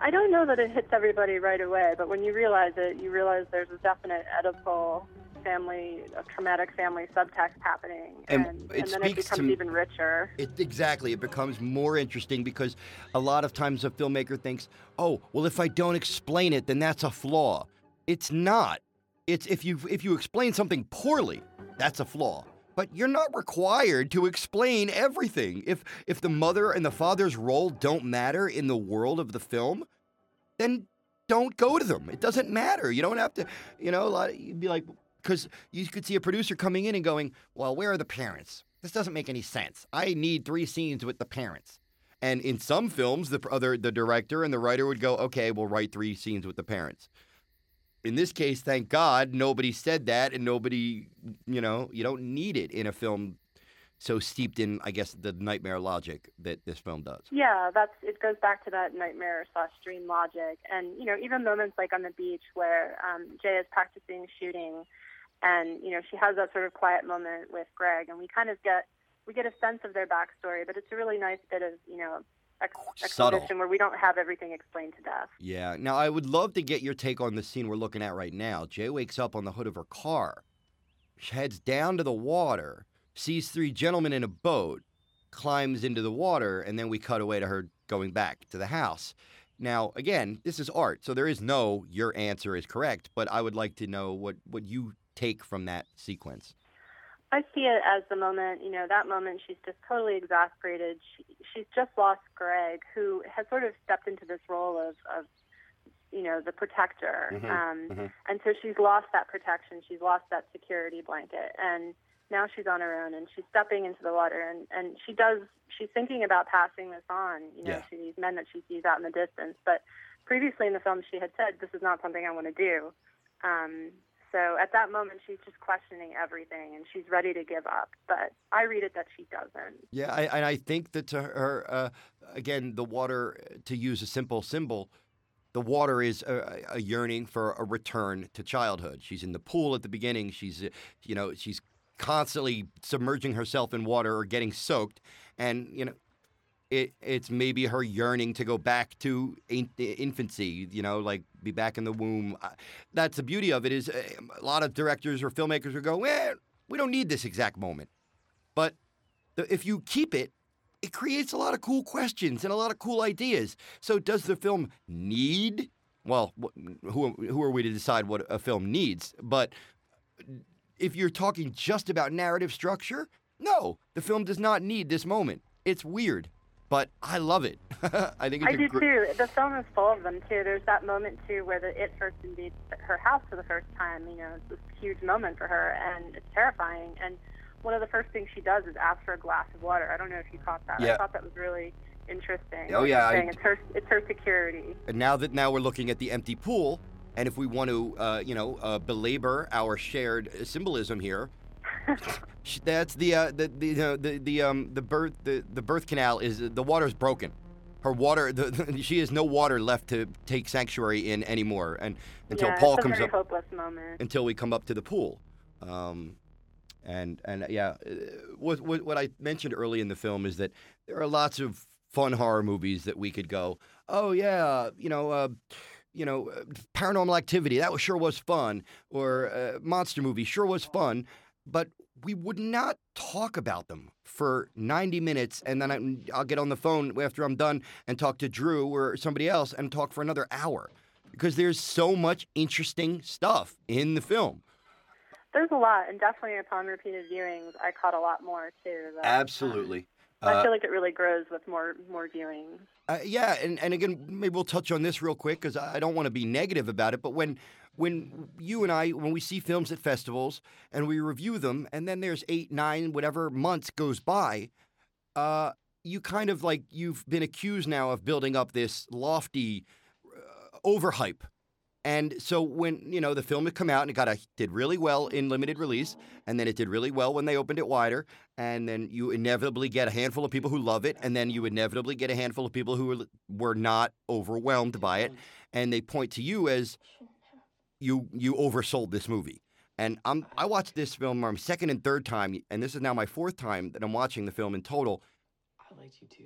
I don't know that it hits everybody right away, but when you realize it, you realize there's a definite Oedipal family, a traumatic family subtext happening, And and, it and then it speaks to becomes even richer. It exactly. It becomes more interesting because a lot of times a filmmaker thinks, "Oh, well, if I don't explain it, then that's a flaw." It's not. It's if you if you explain something poorly, that's a flaw. But you're not required to explain everything. If if the mother and the father's role don't matter in the world of the film, then don't go to them. It doesn't matter. You don't have to. You know, a lot. You'd be like, because you could see a producer coming in and going, "Well, where are the parents? This doesn't make any sense. I need three scenes with the parents." And in some films, the other the director and the writer would go, "Okay, we'll write three scenes with the parents." In this case, thank God, nobody said that, and nobody, you know, you don't need it in a film so steeped in, I guess, the nightmare logic that this film does. Yeah, that's it. Goes back to that nightmare slash dream logic, and you know, even moments like on the beach where um, Jay is practicing shooting, and you know, she has that sort of quiet moment with Greg, and we kind of get we get a sense of their backstory, but it's a really nice bit of you know ex- Subtle. where we don't have everything explained to death. Yeah. Now, I would love to get your take on the scene we're looking at right now. Jay wakes up on the hood of her car, she heads down to the water, sees three gentlemen in a boat, climbs into the water, and then we cut away to her going back to the house. Now, again, this is art, so there is no your answer is correct, but I would like to know what, what you take from that sequence. I see it as the moment, you know, that moment she's just totally exasperated. She, she's just lost Greg, who has sort of stepped into this role of, of you know, the protector. Mhm, Um, mhm. And so she's lost that protection. She's lost that security blanket. And now she's on her own and she's stepping into the water. And, and she does, she's thinking about passing this on, you know, Yeah. to these men that she sees out in the distance. But previously in the film, she had said, this is not something I want to do. Um, so at that moment, she's just questioning everything and she's ready to give up. But I read it that she doesn't. Yeah, I, and I think that to her, uh, again, the water, to use a simple symbol, the water is a, a yearning for a return to childhood. She's in the pool at the beginning. She's, uh, you know, she's constantly submerging herself in water or getting soaked, and you know, it it's maybe her yearning to go back to in, infancy. You know, like be back in the womb. That's the beauty of it. Is uh, a lot of directors or filmmakers will go, "Eh, we don't need this exact moment," but if you keep it, it creates a lot of cool questions and a lot of cool ideas. So, does the film need? Well, who who are we to decide what a film needs? But if you're talking just about narrative structure, no, the film does not need this moment. It's weird, but I love it. I think it's I do gr- too. The film is full of them too. There's that moment too where the it first invades her house for the first time. You know, it's this huge moment for her, and it's terrifying. And one of the first things she does is ask for a glass of water. I don't know if you caught that. Yeah. I thought that was really interesting. Oh, yeah, I- it's her, it's her security. And now that now we're looking at the empty pool, and if we want to, uh, you know, uh, belabor our shared symbolism here, that's the uh, the the uh, the the um the birth the, the birth canal is the water's broken. Her water, the, the, she has no water left to take sanctuary in anymore, and until yeah, Paul it's a comes very up, hopeless moment. until we come up to the pool. Um, and and yeah, uh, what, what what I mentioned early in the film is that there are lots of fun horror movies that we could go, oh yeah, you know, uh, you know, uh, Paranormal Activity that was sure was fun, or uh, monster movie sure was fun, but we would not talk about them for 90 minutes and then I, I'll get on the phone after I'm done and talk to Drew or somebody else and talk for another hour because there's so much interesting stuff in the film. There's a lot, and definitely upon repeated viewings, I caught a lot more too. that, um, Absolutely. I Uh, feel like it really grows with more more viewings. Uh, yeah, and, and again, maybe we'll touch on this real quick because I I don't want to be negative about it. But when when you and I, when we see films at festivals and we review them, and then there's eight, nine, whatever months goes by, uh, you kind of like you've been accused now of building up this lofty uh, overhype. And so when you know the film had come out and it got a did really well in limited release, and then it did really well when they opened it wider, and then you inevitably get a handful of people who love it, and then you inevitably get a handful of people who were, were not overwhelmed by it, and they point to you as you you oversold this movie. And I'm I watched this film my second and third time, and this is now my fourth time that I'm watching the film in total.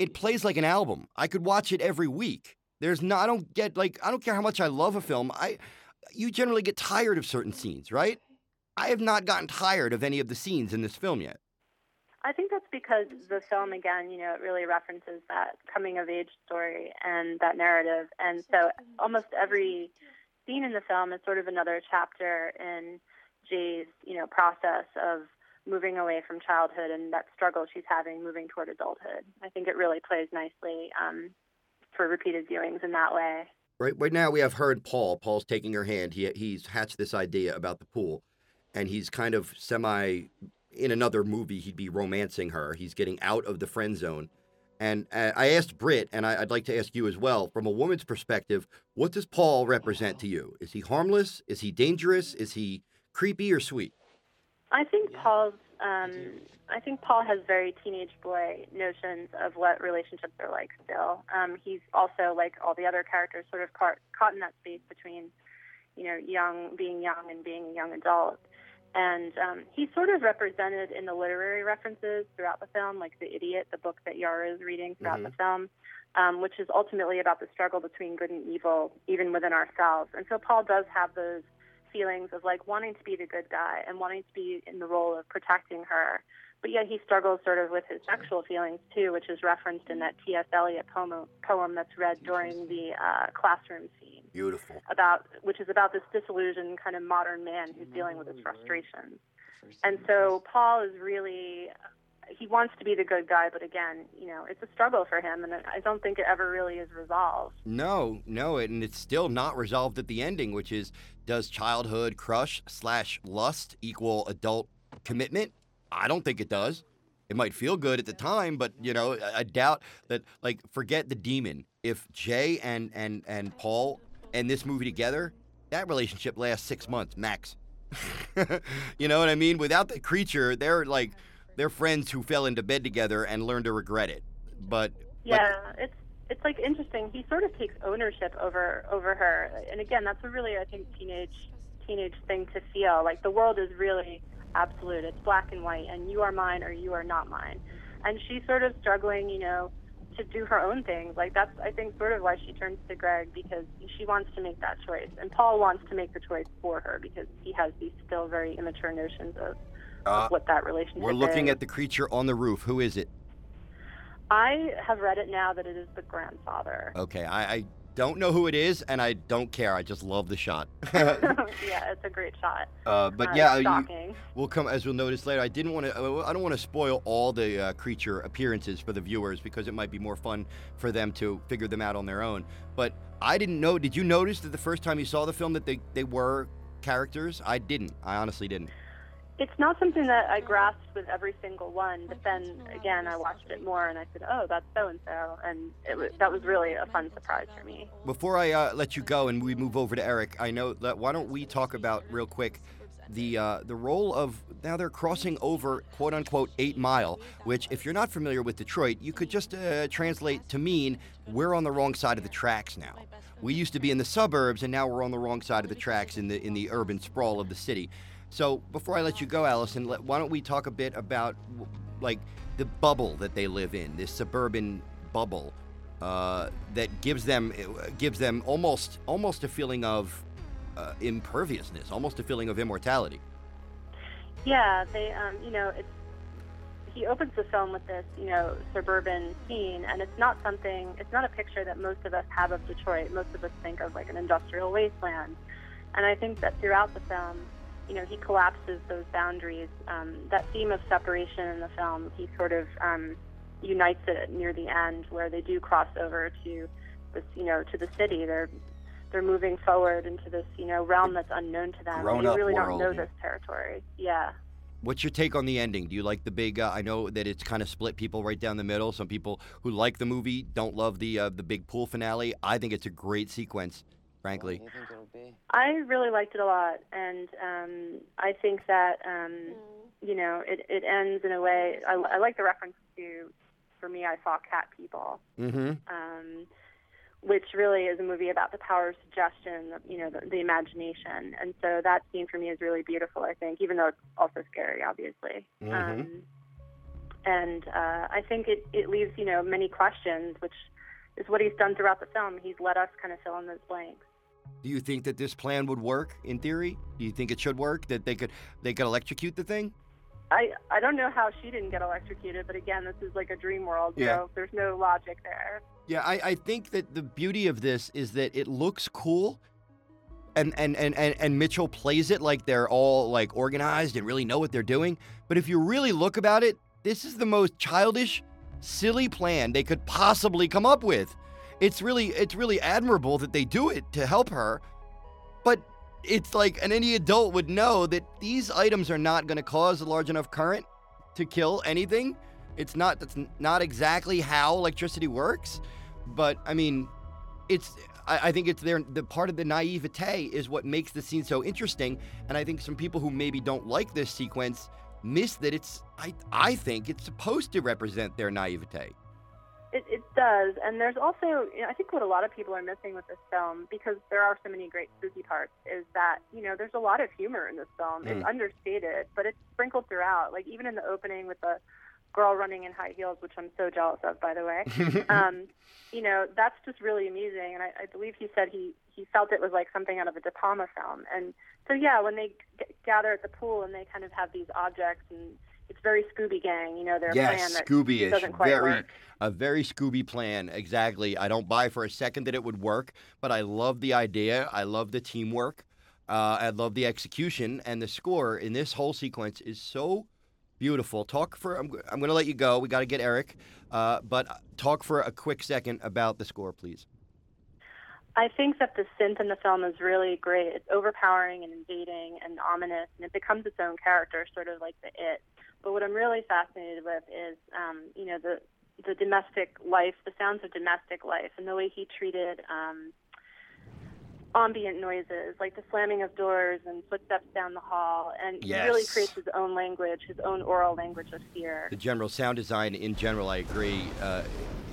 It plays like an album. I could watch it every week. There's no I don't get like I don't care how much I love a film. I you generally get tired of certain scenes, right? I have not gotten tired of any of the scenes in this film yet. I think that's because the film, again, you know, it really references that coming of age story and that narrative. And so almost every scene in the film is sort of another chapter in Jay's, you know, process of moving away from childhood and that struggle she's having moving toward adulthood. I think it really plays nicely um, for repeated viewings in that way. Right, right now we have her and Paul. Paul's taking her hand. He he's hatched this idea about the pool, and he's kind of semi. In another movie, he'd be romancing her. He's getting out of the friend zone. And uh, I asked Britt, and I, I'd like to ask you as well, from a woman's perspective, what does Paul represent to you? Is he harmless? Is he dangerous? Is he creepy or sweet? I think Paul's. Um, I think Paul has very teenage boy notions of what relationships are like. Still, um, he's also like all the other characters, sort of caught caught in that space between, you know, young being young and being a young adult. And um, he's sort of represented in the literary references throughout the film, like The Idiot, the book that Yara is reading throughout Mhm. the film, um, which is ultimately about the struggle between good and evil, even within ourselves. And so Paul does have those feelings of like wanting to be the good guy and wanting to be in the role of protecting her. But yet he struggles sort of with his sexual feelings too, which is referenced in that T.S. Eliot poem, poem that's read during the uh, classroom scene Beautiful. about which is about this disillusioned kind of modern man who's dealing with his frustrations. And so Paul is really he wants to be the good guy, but again, you know, it's a struggle for him, and I don't think it ever really is resolved. No, no, and it's still not resolved at the ending, which is does childhood crush slash lust equal adult commitment? I don't think it does. It might feel good at the time, but you know, I, doubt that. Like, forget the demon. If Jay and and and Paul and this movie together, that relationship lasts six months max. you know what I mean? Without the creature, they're like they're friends who fell into bed together and learned to regret it. But Yeah, it's it's like interesting. He sort of takes ownership over over her, and again, that's a really I think teenage teenage thing to feel. Like the world is really absolute. It's black and white, and you are mine or you are not mine. And she's sort of struggling, you know, to do her own things. Like that's I think sort of why she turns to Greg because she wants to make that choice, and Paul wants to make the choice for her because he has these still very immature notions of, uh, what that relationship we're looking is. at the creature on the roof. Who is it? I have read it now that it is the grandfather. Okay, I, I don't know who it is, and I don't care. I just love the shot. yeah, it's a great shot. uh, but Uh, yeah, you, we'll come as we'll notice later. I didn't want to. I don't want to spoil all the uh, creature appearances for the viewers because it might be more fun for them to figure them out on their own. But I didn't know. Did you notice that the first time you saw the film that they they were characters? I didn't. I honestly didn't. It's not something that I grasped with every single one, but then again, I watched it more and I said, "Oh, that's so and so," and it was, that was really a fun surprise for me. Before I uh, let you go and we move over to Eric, I know that why don't we talk about real quick the uh, the role of now they're crossing over quote unquote Eight Mile, which if you're not familiar with Detroit, you could just uh, translate to mean we're on the wrong side of the tracks now. We used to be in the suburbs, and now we're on the wrong side of the tracks in the in the urban sprawl of the city. So before I let you go, Alison, let, why don't we talk a bit about like the bubble that they live in, this suburban bubble uh, that gives them gives them almost almost a feeling of uh, imperviousness, almost a feeling of immortality. Yeah, they, um, you know, it's he opens the film with this, you know, suburban scene, and it's not something, it's not a picture that most of us have of Detroit. Most of us think of like an industrial wasteland, and I think that throughout the film, you know, he collapses those boundaries. Um, that theme of separation in the film, he sort of um, unites it near the end, where they do cross over to this, you know, to the city. They're they're moving forward into this, you know, realm that's unknown to them. Grown they really world. don't know this territory. Yeah. What's your take on the ending? Do you like the big? Uh, I know that it's kind of split people right down the middle. Some people who like the movie don't love the uh, the big pool finale. I think it's a great sequence, frankly. I really liked it a lot, and um, I think that um, you know it, it ends in a way. I, I like the reference to, for me, I saw cat people, Mm-hmm. um, which really is a movie about the power of suggestion, you know, the, the imagination, and so that scene for me is really beautiful. I think, even though it's also scary, obviously. Mhm. Um, and uh, I think it, it leaves you know many questions, which is what he's done throughout the film. He's let us kind of fill in those blanks. Do you think that this plan would work in theory? Do you think it should work? That they could they could electrocute the thing? I I don't know how she didn't get electrocuted, but again, this is like a dream world, Yeah. so there's no logic there. Yeah, I, I think that the beauty of this is that it looks cool. And, and, and, and, and Mitchell plays it like they're all like organized and really know what they're doing. But if you really look about it, this is the most childish, silly plan they could possibly come up with. It's really it's really admirable that they do it to help her. But it's like and any adult would know that these items are not going to cause a large enough current to kill anything. It's not that's not exactly how electricity works, but I mean, it's I, I think it's their the part of the naivete is what makes the scene so interesting, and I think some people who maybe don't like this sequence miss that it's I I think it's supposed to represent their naivete. Does, and there's also, you know, I think what a lot of people are missing with this film, because there are so many great spooky parts, is that you know there's a lot of humor in this film. It's Mm. understated, but it's sprinkled throughout. Like even in the opening with the girl running in high heels, which I'm so jealous of, by the way. um, you know, that's just really amusing, and I, I believe he said he he felt it was like something out of a De Palma film. And so yeah, when they g- gather at the pool and they kind of have these objects and it's very Scooby Gang, you know, their plan Yes, that Scooby-ish. doesn't quite Very, work. a very Scooby plan. Exactly. I don't buy for a second that it would work, but I love the idea. I love the teamwork. Uh, I love the execution and the score in this whole sequence is so beautiful. Talk for. I'm, I'm going to let you go. We got to get Eric, uh, but talk for a quick second about the score, please. I think that the synth in the film is really great. It's overpowering and invading and ominous, and it becomes its own character, sort of like the It. But what I'm really fascinated with is, um, you know, the the domestic life, the sounds of domestic life, and the way he treated um, ambient noises, like the slamming of doors and footsteps down the hall, and he really creates his own language, his own oral language of fear. The general sound design, in general, I agree, uh,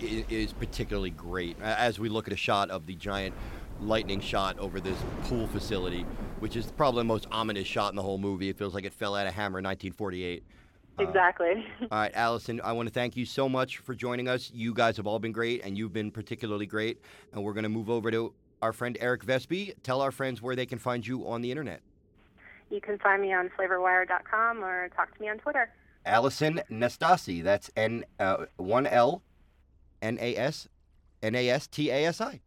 is particularly great. As we look at a shot of the giant lightning shot over this pool facility, which is probably the most ominous shot in the whole movie. It feels like it fell out of Hammer in 1948. Uh, Exactly. All right, Alison, I want to thank you so much for joining us. You guys have all been great, and you've been particularly great. And we're going to move over to our friend Eric Vespe. Tell our friends where they can find you on the internet. you can find me on flavorwire.com or talk to me on Twitter. Alison Nastasi. That's N uh, one L N A S N A S T A S I.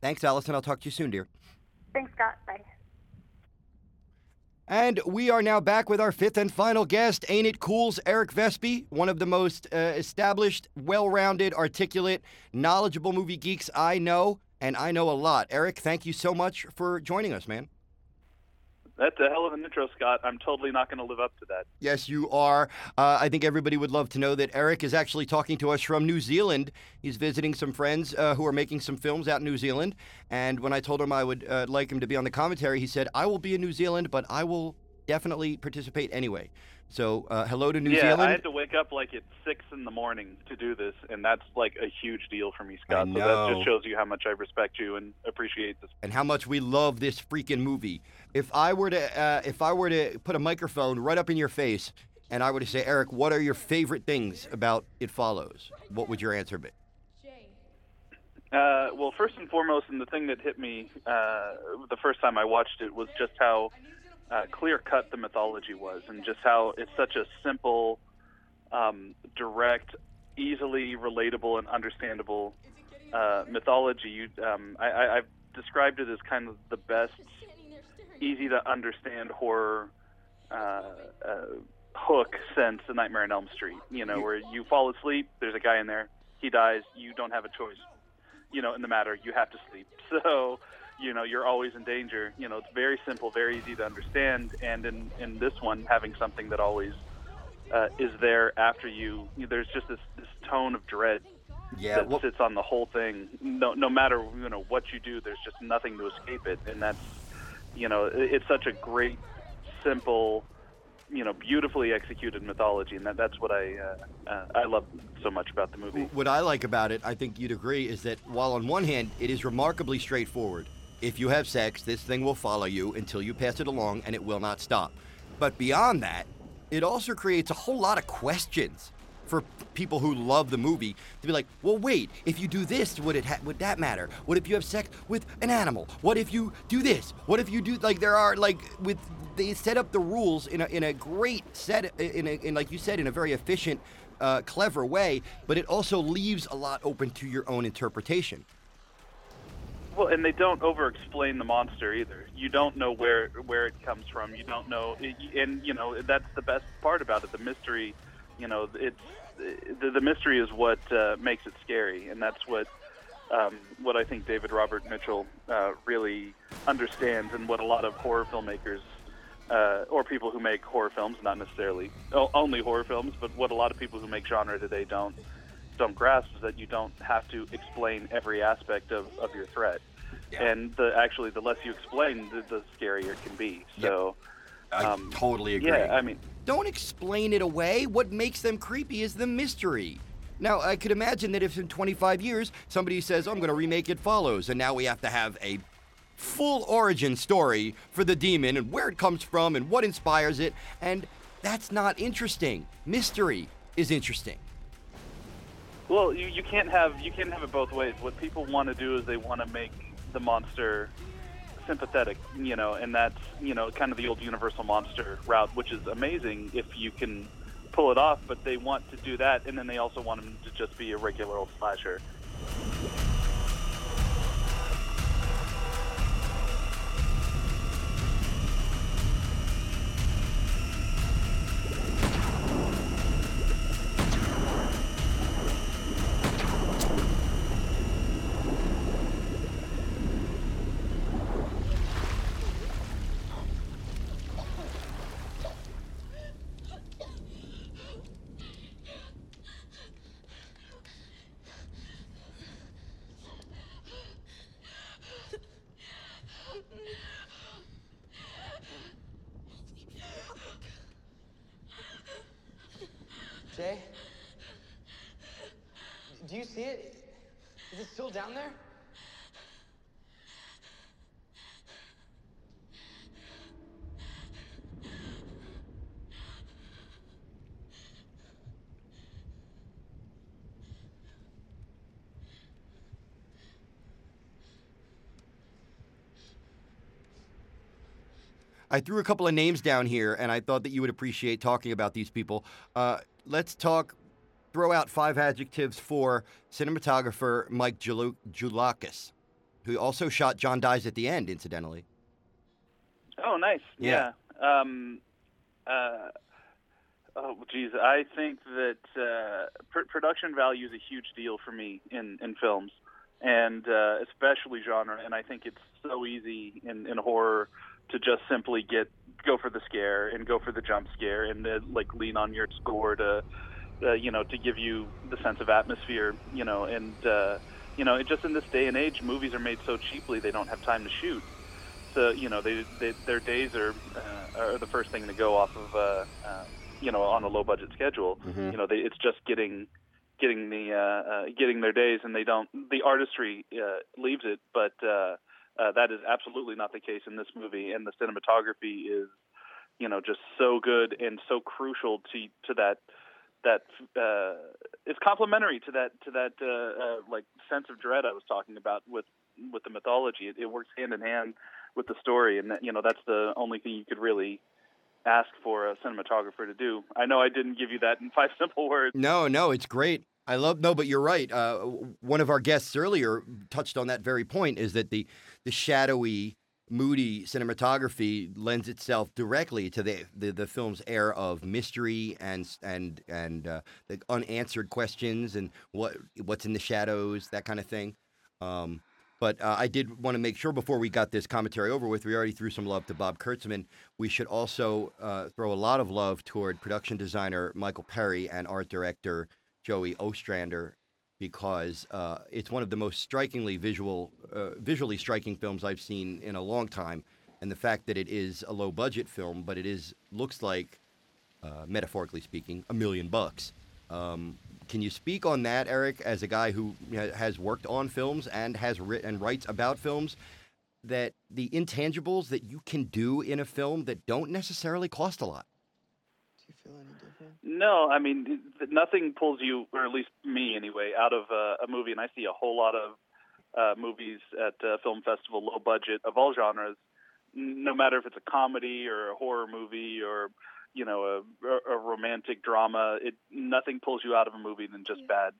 Thanks, Alison. I'll talk to you soon, dear. Thanks, Scott. Bye. And we are now back with our fifth and final guest. Ain't it cool's Eric Vespe, one of the most uh, established, well-rounded, articulate, knowledgeable movie geeks I know, and I know a lot. Eric, thank you so much for joining us, man. That's a hell of an intro, Scott. I'm totally not going to live up to that. Yes, you are. Uh, I think everybody would love to know that Eric is actually talking to us from New Zealand. He's visiting some friends uh, who are making some films out in New Zealand. And when I told him I would uh, like him to be on the commentary, he said, I will be in New Zealand, but I will definitely participate anyway. So, uh, hello to New yeah, Zealand. I had to wake up like at six in the morning to do this, and that's like a huge deal for me, Scott. So that just shows you how much I respect you and appreciate this. and how much we love this freaking movie. If I were to, uh, if I were to put a microphone right up in your face, and I were to say, Eric, what are your favorite things about It Follows? What would your answer be? Uh, well, first and foremost, and the thing that hit me uh, the first time I watched it was just how uh, clear cut the mythology was, and just how it's such a simple, um, direct, easily relatable, and understandable uh, mythology. You, um, I, I've described it as kind of the best, easy to understand horror uh, uh, hook since The Nightmare on Elm Street. You know, where you fall asleep, there's a guy in there, he dies, you don't have a choice you know, in the matter, you have to sleep. So, you know, you're always in danger. You know, it's very simple, very easy to understand. And in, in this one, having something that always uh, is there after you, there's just this, this tone of dread Yeah, that well, sits on the whole thing. No, no matter, you know, what you do, there's just nothing to escape it. And that's, you know, it's such a great, simple, you know, beautifully executed mythology. And that, that's what I, uh, uh, I love so much about the movie. what I like about it, I think you'd agree, is that while on one hand it is remarkably straightforward, if you have sex, this thing will follow you until you pass it along, and it will not stop. But beyond that, it also creates a whole lot of questions for people who love the movie to be like, well, wait, if you do this, would it ha- would that matter? What if you have sex with an animal? What if you do this? What if you do like there are like with they set up the rules in a in a great set in a in like you said in a very efficient, uh, clever way, but it also leaves a lot open to your own interpretation. Well, and they don't over-explain the monster either. You don't know where where it comes from. You don't know, and you know that's the best part about it. The mystery, you know, it's the, the mystery is what uh, makes it scary, and that's what um, what I think David Robert Mitchell uh, really understands, and what a lot of horror filmmakers uh, or people who make horror films, not necessarily only horror films, but what a lot of people who make genre today don't don't grasp is that you don't have to explain every aspect of, of your threat. And the actually, the less you explain, the, the scarier it can be. So, I totally agree. yeah, I mean, Don't explain it away. What makes them creepy is the mystery. Now, I could imagine that if in 25 years somebody says, I'm going to remake It Follows, and now we have to have a full origin story for the demon and where it comes from and what inspires it, and that's not interesting. Mystery is interesting. Well, you, you can't have you can't have it both ways. What people want to do is they want to make the monster sympathetic, you know, and that's you know kind of the old Universal monster route, which is amazing if you can pull it off. But they want to do that, and then they also want him to just be a regular old slasher. Jay? Do you see it? Is it still down there? I threw a couple of names down here, and I thought that you would appreciate talking about these people. Uh, let's talk. Throw out five adjectives for cinematographer Mike Gioulakis, who also shot John Dies at the End, incidentally. Oh, nice. Yeah. Yeah. Um, uh, oh, geez. I think that uh, pr- production value is a huge deal for me in, in films, and uh, especially genre. And I think it's so easy in, in horror to just simply get go for the scare and go for the jump scare and uh, like lean on your score to uh, you know to give you the sense of atmosphere you know and uh, you know it just in this day and age movies are made so cheaply they don't have time to shoot so you know they, they their days are uh, are the first thing to go off of uh, uh, you know on a low budget schedule Mhm. you know they, it's just getting getting the uh, uh, getting their days and they don't the artistry uh, leaves it but uh, uh, that is absolutely not the case in this movie and the cinematography is you know just so good and so crucial to to that that uh, it's complementary to that to that uh, uh, like sense of dread I was talking about with with the mythology. It, it works hand in hand with the story, and that, you know that's the only thing you could really ask for a cinematographer to do. I know I didn't give you that in five simple words. No, no, it's great. I love no, but you're right. Uh, one of our guests earlier touched on that very point: is that the the shadowy, moody cinematography lends itself directly to the the, the film's air of mystery and and and uh, the unanswered questions and what what's in the shadows, that kind of thing. Um, but uh, I did want to make sure before we got this commentary over with, we already threw some love to Bob Kurtzman. We should also uh, throw a lot of love toward production designer Michael Perry and art director Joey Ostrander because uh, it's one of the most strikingly visual, uh, visually striking films I've seen in a long time. And the fact that it is a low budget film, but it is looks like, uh, metaphorically speaking, a million bucks. Um, can you speak on that, Eric, as a guy who has worked on films and has written and writes about films? That the intangibles that you can do in a film that don't necessarily cost a lot. Do you feel any different? No, I mean nothing pulls you, or at least me anyway, out of uh, a movie. And I see a whole lot of uh, movies at uh, film festival, low budget of all genres. No matter if it's a comedy or a horror movie or you know a, a romantic drama, it nothing pulls you out of a movie than just bad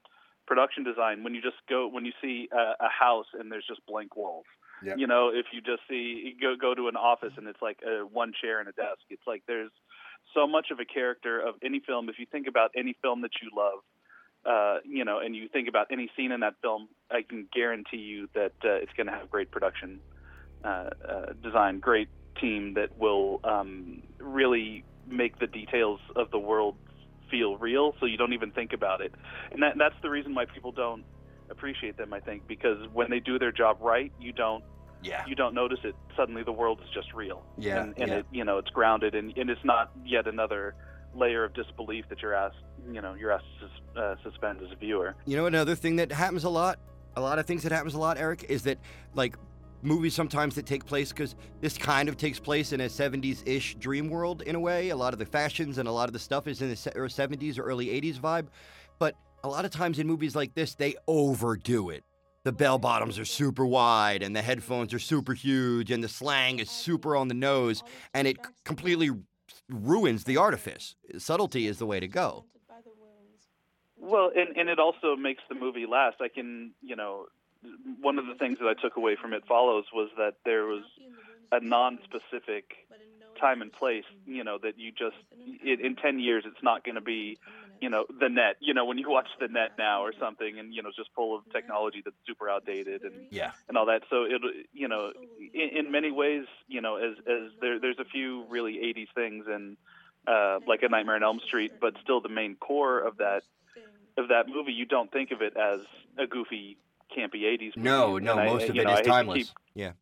production design. When you just go, when you see a, a house and there's just blank walls. Yep. You know, if you just see you go go to an office and it's like a, one chair and a desk, it's like there's so much of a character of any film. If you think about any film that you love, uh, you know, and you think about any scene in that film, I can guarantee you that uh, it's going to have great production uh, uh, design, great team that will um, really make the details of the world feel real, so you don't even think about it. And that, that's the reason why people don't appreciate them. I think because when they do their job right, you don't Yeah. you don't notice it. Suddenly, the world is just real. Yeah, and, and yeah. it you know it's grounded and, and it's not yet another layer of disbelief that you're asked, you know, you're asked to sus- uh, suspend as a viewer. You know, another thing that happens a lot, a lot of things that happens a lot, Eric, is that like movies sometimes that take place because this kind of takes place in a 70s-ish dream world in a way. A lot of the fashions and a lot of the stuff is in the 70s or early 80s vibe, but a lot of times in movies like this, they overdo it. The bell bottoms are super wide and the headphones are super huge and the slang is super on the nose and it completely ruins the artifice. Subtlety is the way to go. Well, and and it also makes the movie last. I can, you know, one of the things that I took away from It Follows was that there was a non-specific time and place. You know, that you just in, in ten years it's not going to be, you know, the net. You know, when you watch the net now or something, and you know, just full of technology that's super outdated and Yeah. and all that. So it, you know, in, in many ways, you know, as as there there's a few really '80s things and uh, like a Nightmare on Elm Street, but still the main core of that of that movie, you don't think of it as a goofy, campy '80s movie. No, no, And I- most of you it know, is hate timeless. keep- Yeah.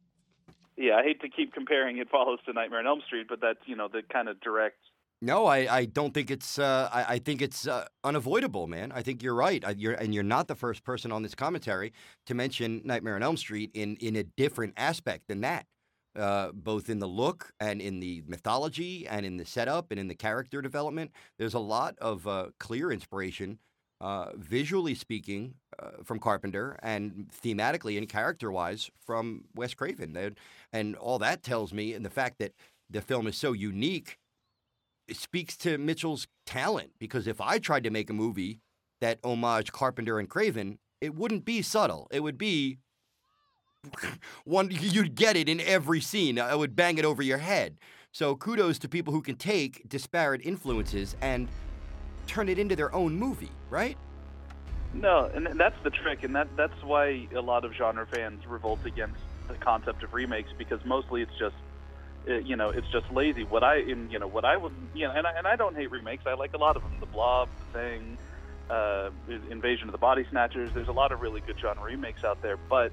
Yeah, I hate to keep comparing It Follows to Nightmare on Elm Street, but that's you know the kind of direct. No, I, I don't think it's uh, I, I think it's uh, unavoidable, man. I think you're right. I, you're and you're not the first person on this commentary to mention Nightmare on Elm Street in in a different aspect than that. Uh, both in the look and in the mythology and in the setup and in the character development, there's a lot of uh, clear inspiration, uh, visually speaking, uh, from Carpenter and thematically and character-wise from Wes Craven. And, and all that tells me, and the fact that the film is so unique speaks to Mitchell's talent because if I tried to make a movie that homage Carpenter and Craven, it wouldn't be subtle. It would be one you'd get it in every scene. I would bang it over your head. So kudos to people who can take disparate influences and turn it into their own movie, right? No, and that's the trick, and that that's why a lot of genre fans revolt against the concept of remakes because mostly it's just uh, you know it's just lazy. What I in you know what I would you know and I, and I don't hate remakes. I like a lot of them. The Blob, Thing, uh, Invasion of the Body Snatchers. There's a lot of really good genre remakes out there, but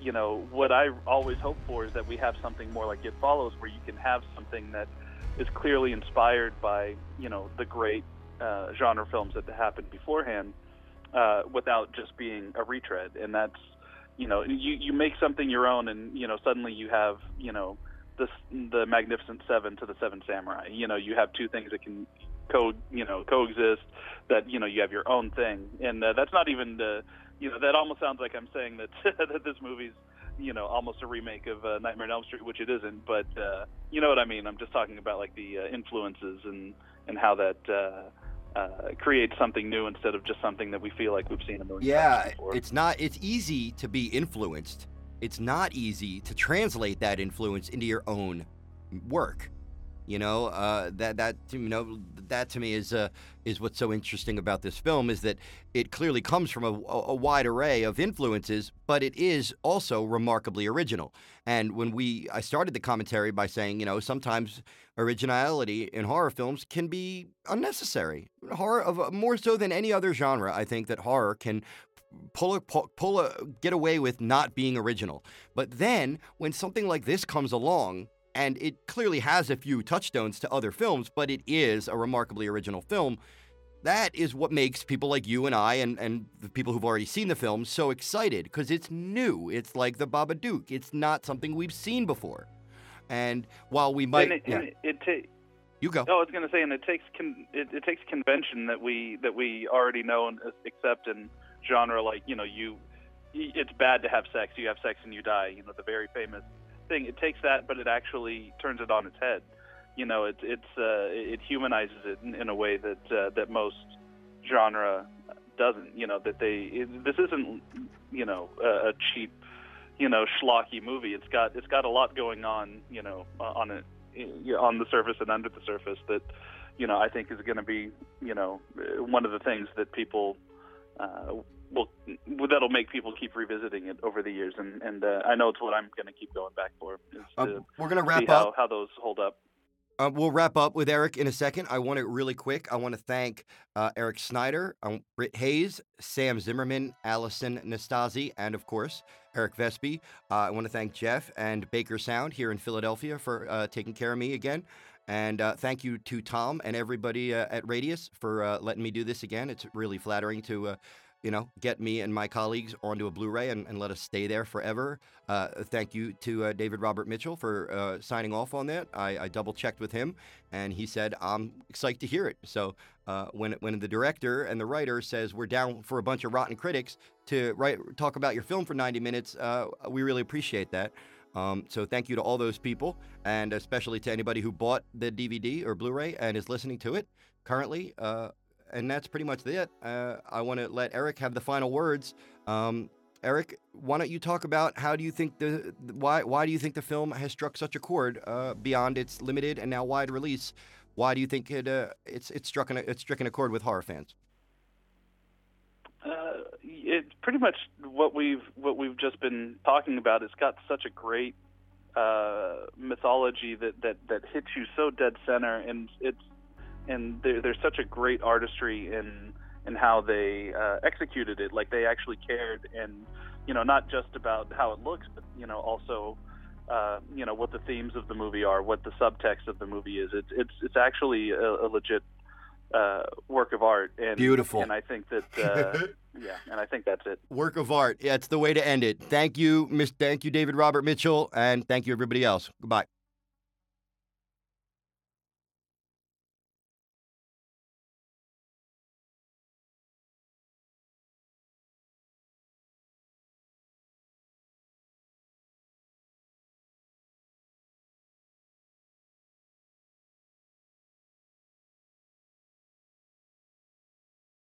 you know what I always hope for is that we have something more like It Follows, where you can have something that is clearly inspired by you know the great uh, genre films that happened beforehand uh, without just being a retread. And that's, you know, you, you make something your own, and you know, suddenly you have, you know, this the Magnificent Seven to the Seven Samurai. You know, you have two things that can co, you know, coexist. That you know, you have your own thing, and uh, that's not even the, you know, that almost sounds like I'm saying that that this movie's. You know, almost a remake of uh, Nightmare on Elm Street, which it isn't. But uh, you know what I mean. I'm just talking about like the uh, influences and and how that uh, uh, create something new instead of just something that we feel like we've seen a million Yeah, times before. it's not. It's easy to be influenced. It's not easy to translate that influence into your own work. You know, uh, that that you know that to me is uh, is what's so interesting about this film is that it clearly comes from a, a wide array of influences, but it is also remarkably original. And when we, I started the commentary by saying, you know, sometimes originality in horror films can be unnecessary. Horror of more so than any other genre, I think that horror can pull a pull, pull a get away with not being original. But then when something like this comes along and it clearly has a few touchstones to other films, but it is a remarkably original film. That is what makes people like you and I and, and the people who've already seen the film so excited because it's new. It's like the Babadook. It's not something we've seen before. And while we might, it, yeah, it ta- you go. No, I was going to say, and it takes con- it, it takes convention that we that we already know and accept in genre. Like you know, you it's bad to have sex. You have sex and you die. You know, the very famous thing. It takes that, but it actually turns it on its head. You know, it it's uh, it humanizes it in, in a way that uh, that most genre doesn't. You know, that they it, this isn't you know a, cheap you know schlocky movie. It's got it's got a lot going on. You know, uh, on it on the surface and under the surface that you know I think is going to be you know one of the things that people uh, will that'll make people keep revisiting it over the years and and uh, I know it's what I'm going to keep going back for. Uh, to we're gonna wrap how, up. how those hold up. Uh, we'll wrap up with Eric in a second. I want to really quick. I want to thank uh, Eric Snider, um, Britt Hayes, Sam Zimmerman, Alison Nastasi, and of course Eric Vespe. Uh, I want to thank Jeff and Baker Sound here in Philadelphia for uh, taking care of me again. And uh, thank you to Tom and everybody uh, at Radius for uh, letting me do this again. It's really flattering to, uh, you know, get me and my colleagues onto a Blu-ray and, and let us stay there forever. Uh, thank you to uh, David Robert Mitchell for uh, signing off on that. I, I double checked with him, and he said I'm excited to hear it. So uh, when when the director and the writer says we're down for a bunch of rotten critics to write talk about your film for 90 minutes, uh, we really appreciate that. Um, so thank you to all those people, and especially to anybody who bought the DVD or Blu-ray and is listening to it currently. Uh, and that's pretty much it. Uh, I want to let Eric have the final words. Um, Eric, why don't you talk about how do you think the why why do you think the film has struck such a chord uh, beyond its limited and now wide release? Why do you think it uh, it's it's struck an, it's stricken a chord with horror fans? Uh, it's pretty much what we've what we've just been talking about. It's got such a great uh, mythology that, that that hits you so dead center, and it's and there, there's such a great artistry in in how they uh, executed it. Like they actually cared, and you know, not just about how it looks, but you know, also. Uh, you know what the themes of the movie are, what the subtext of the movie is. It's it's it's actually a, a legit uh, work of art. And, Beautiful. And I think that, uh, yeah, and I think that's it. Work of art. Yeah, it's the way to end it. Thank you, Miss. Thank you, David Robert Mitchell, and thank you, everybody else. Goodbye.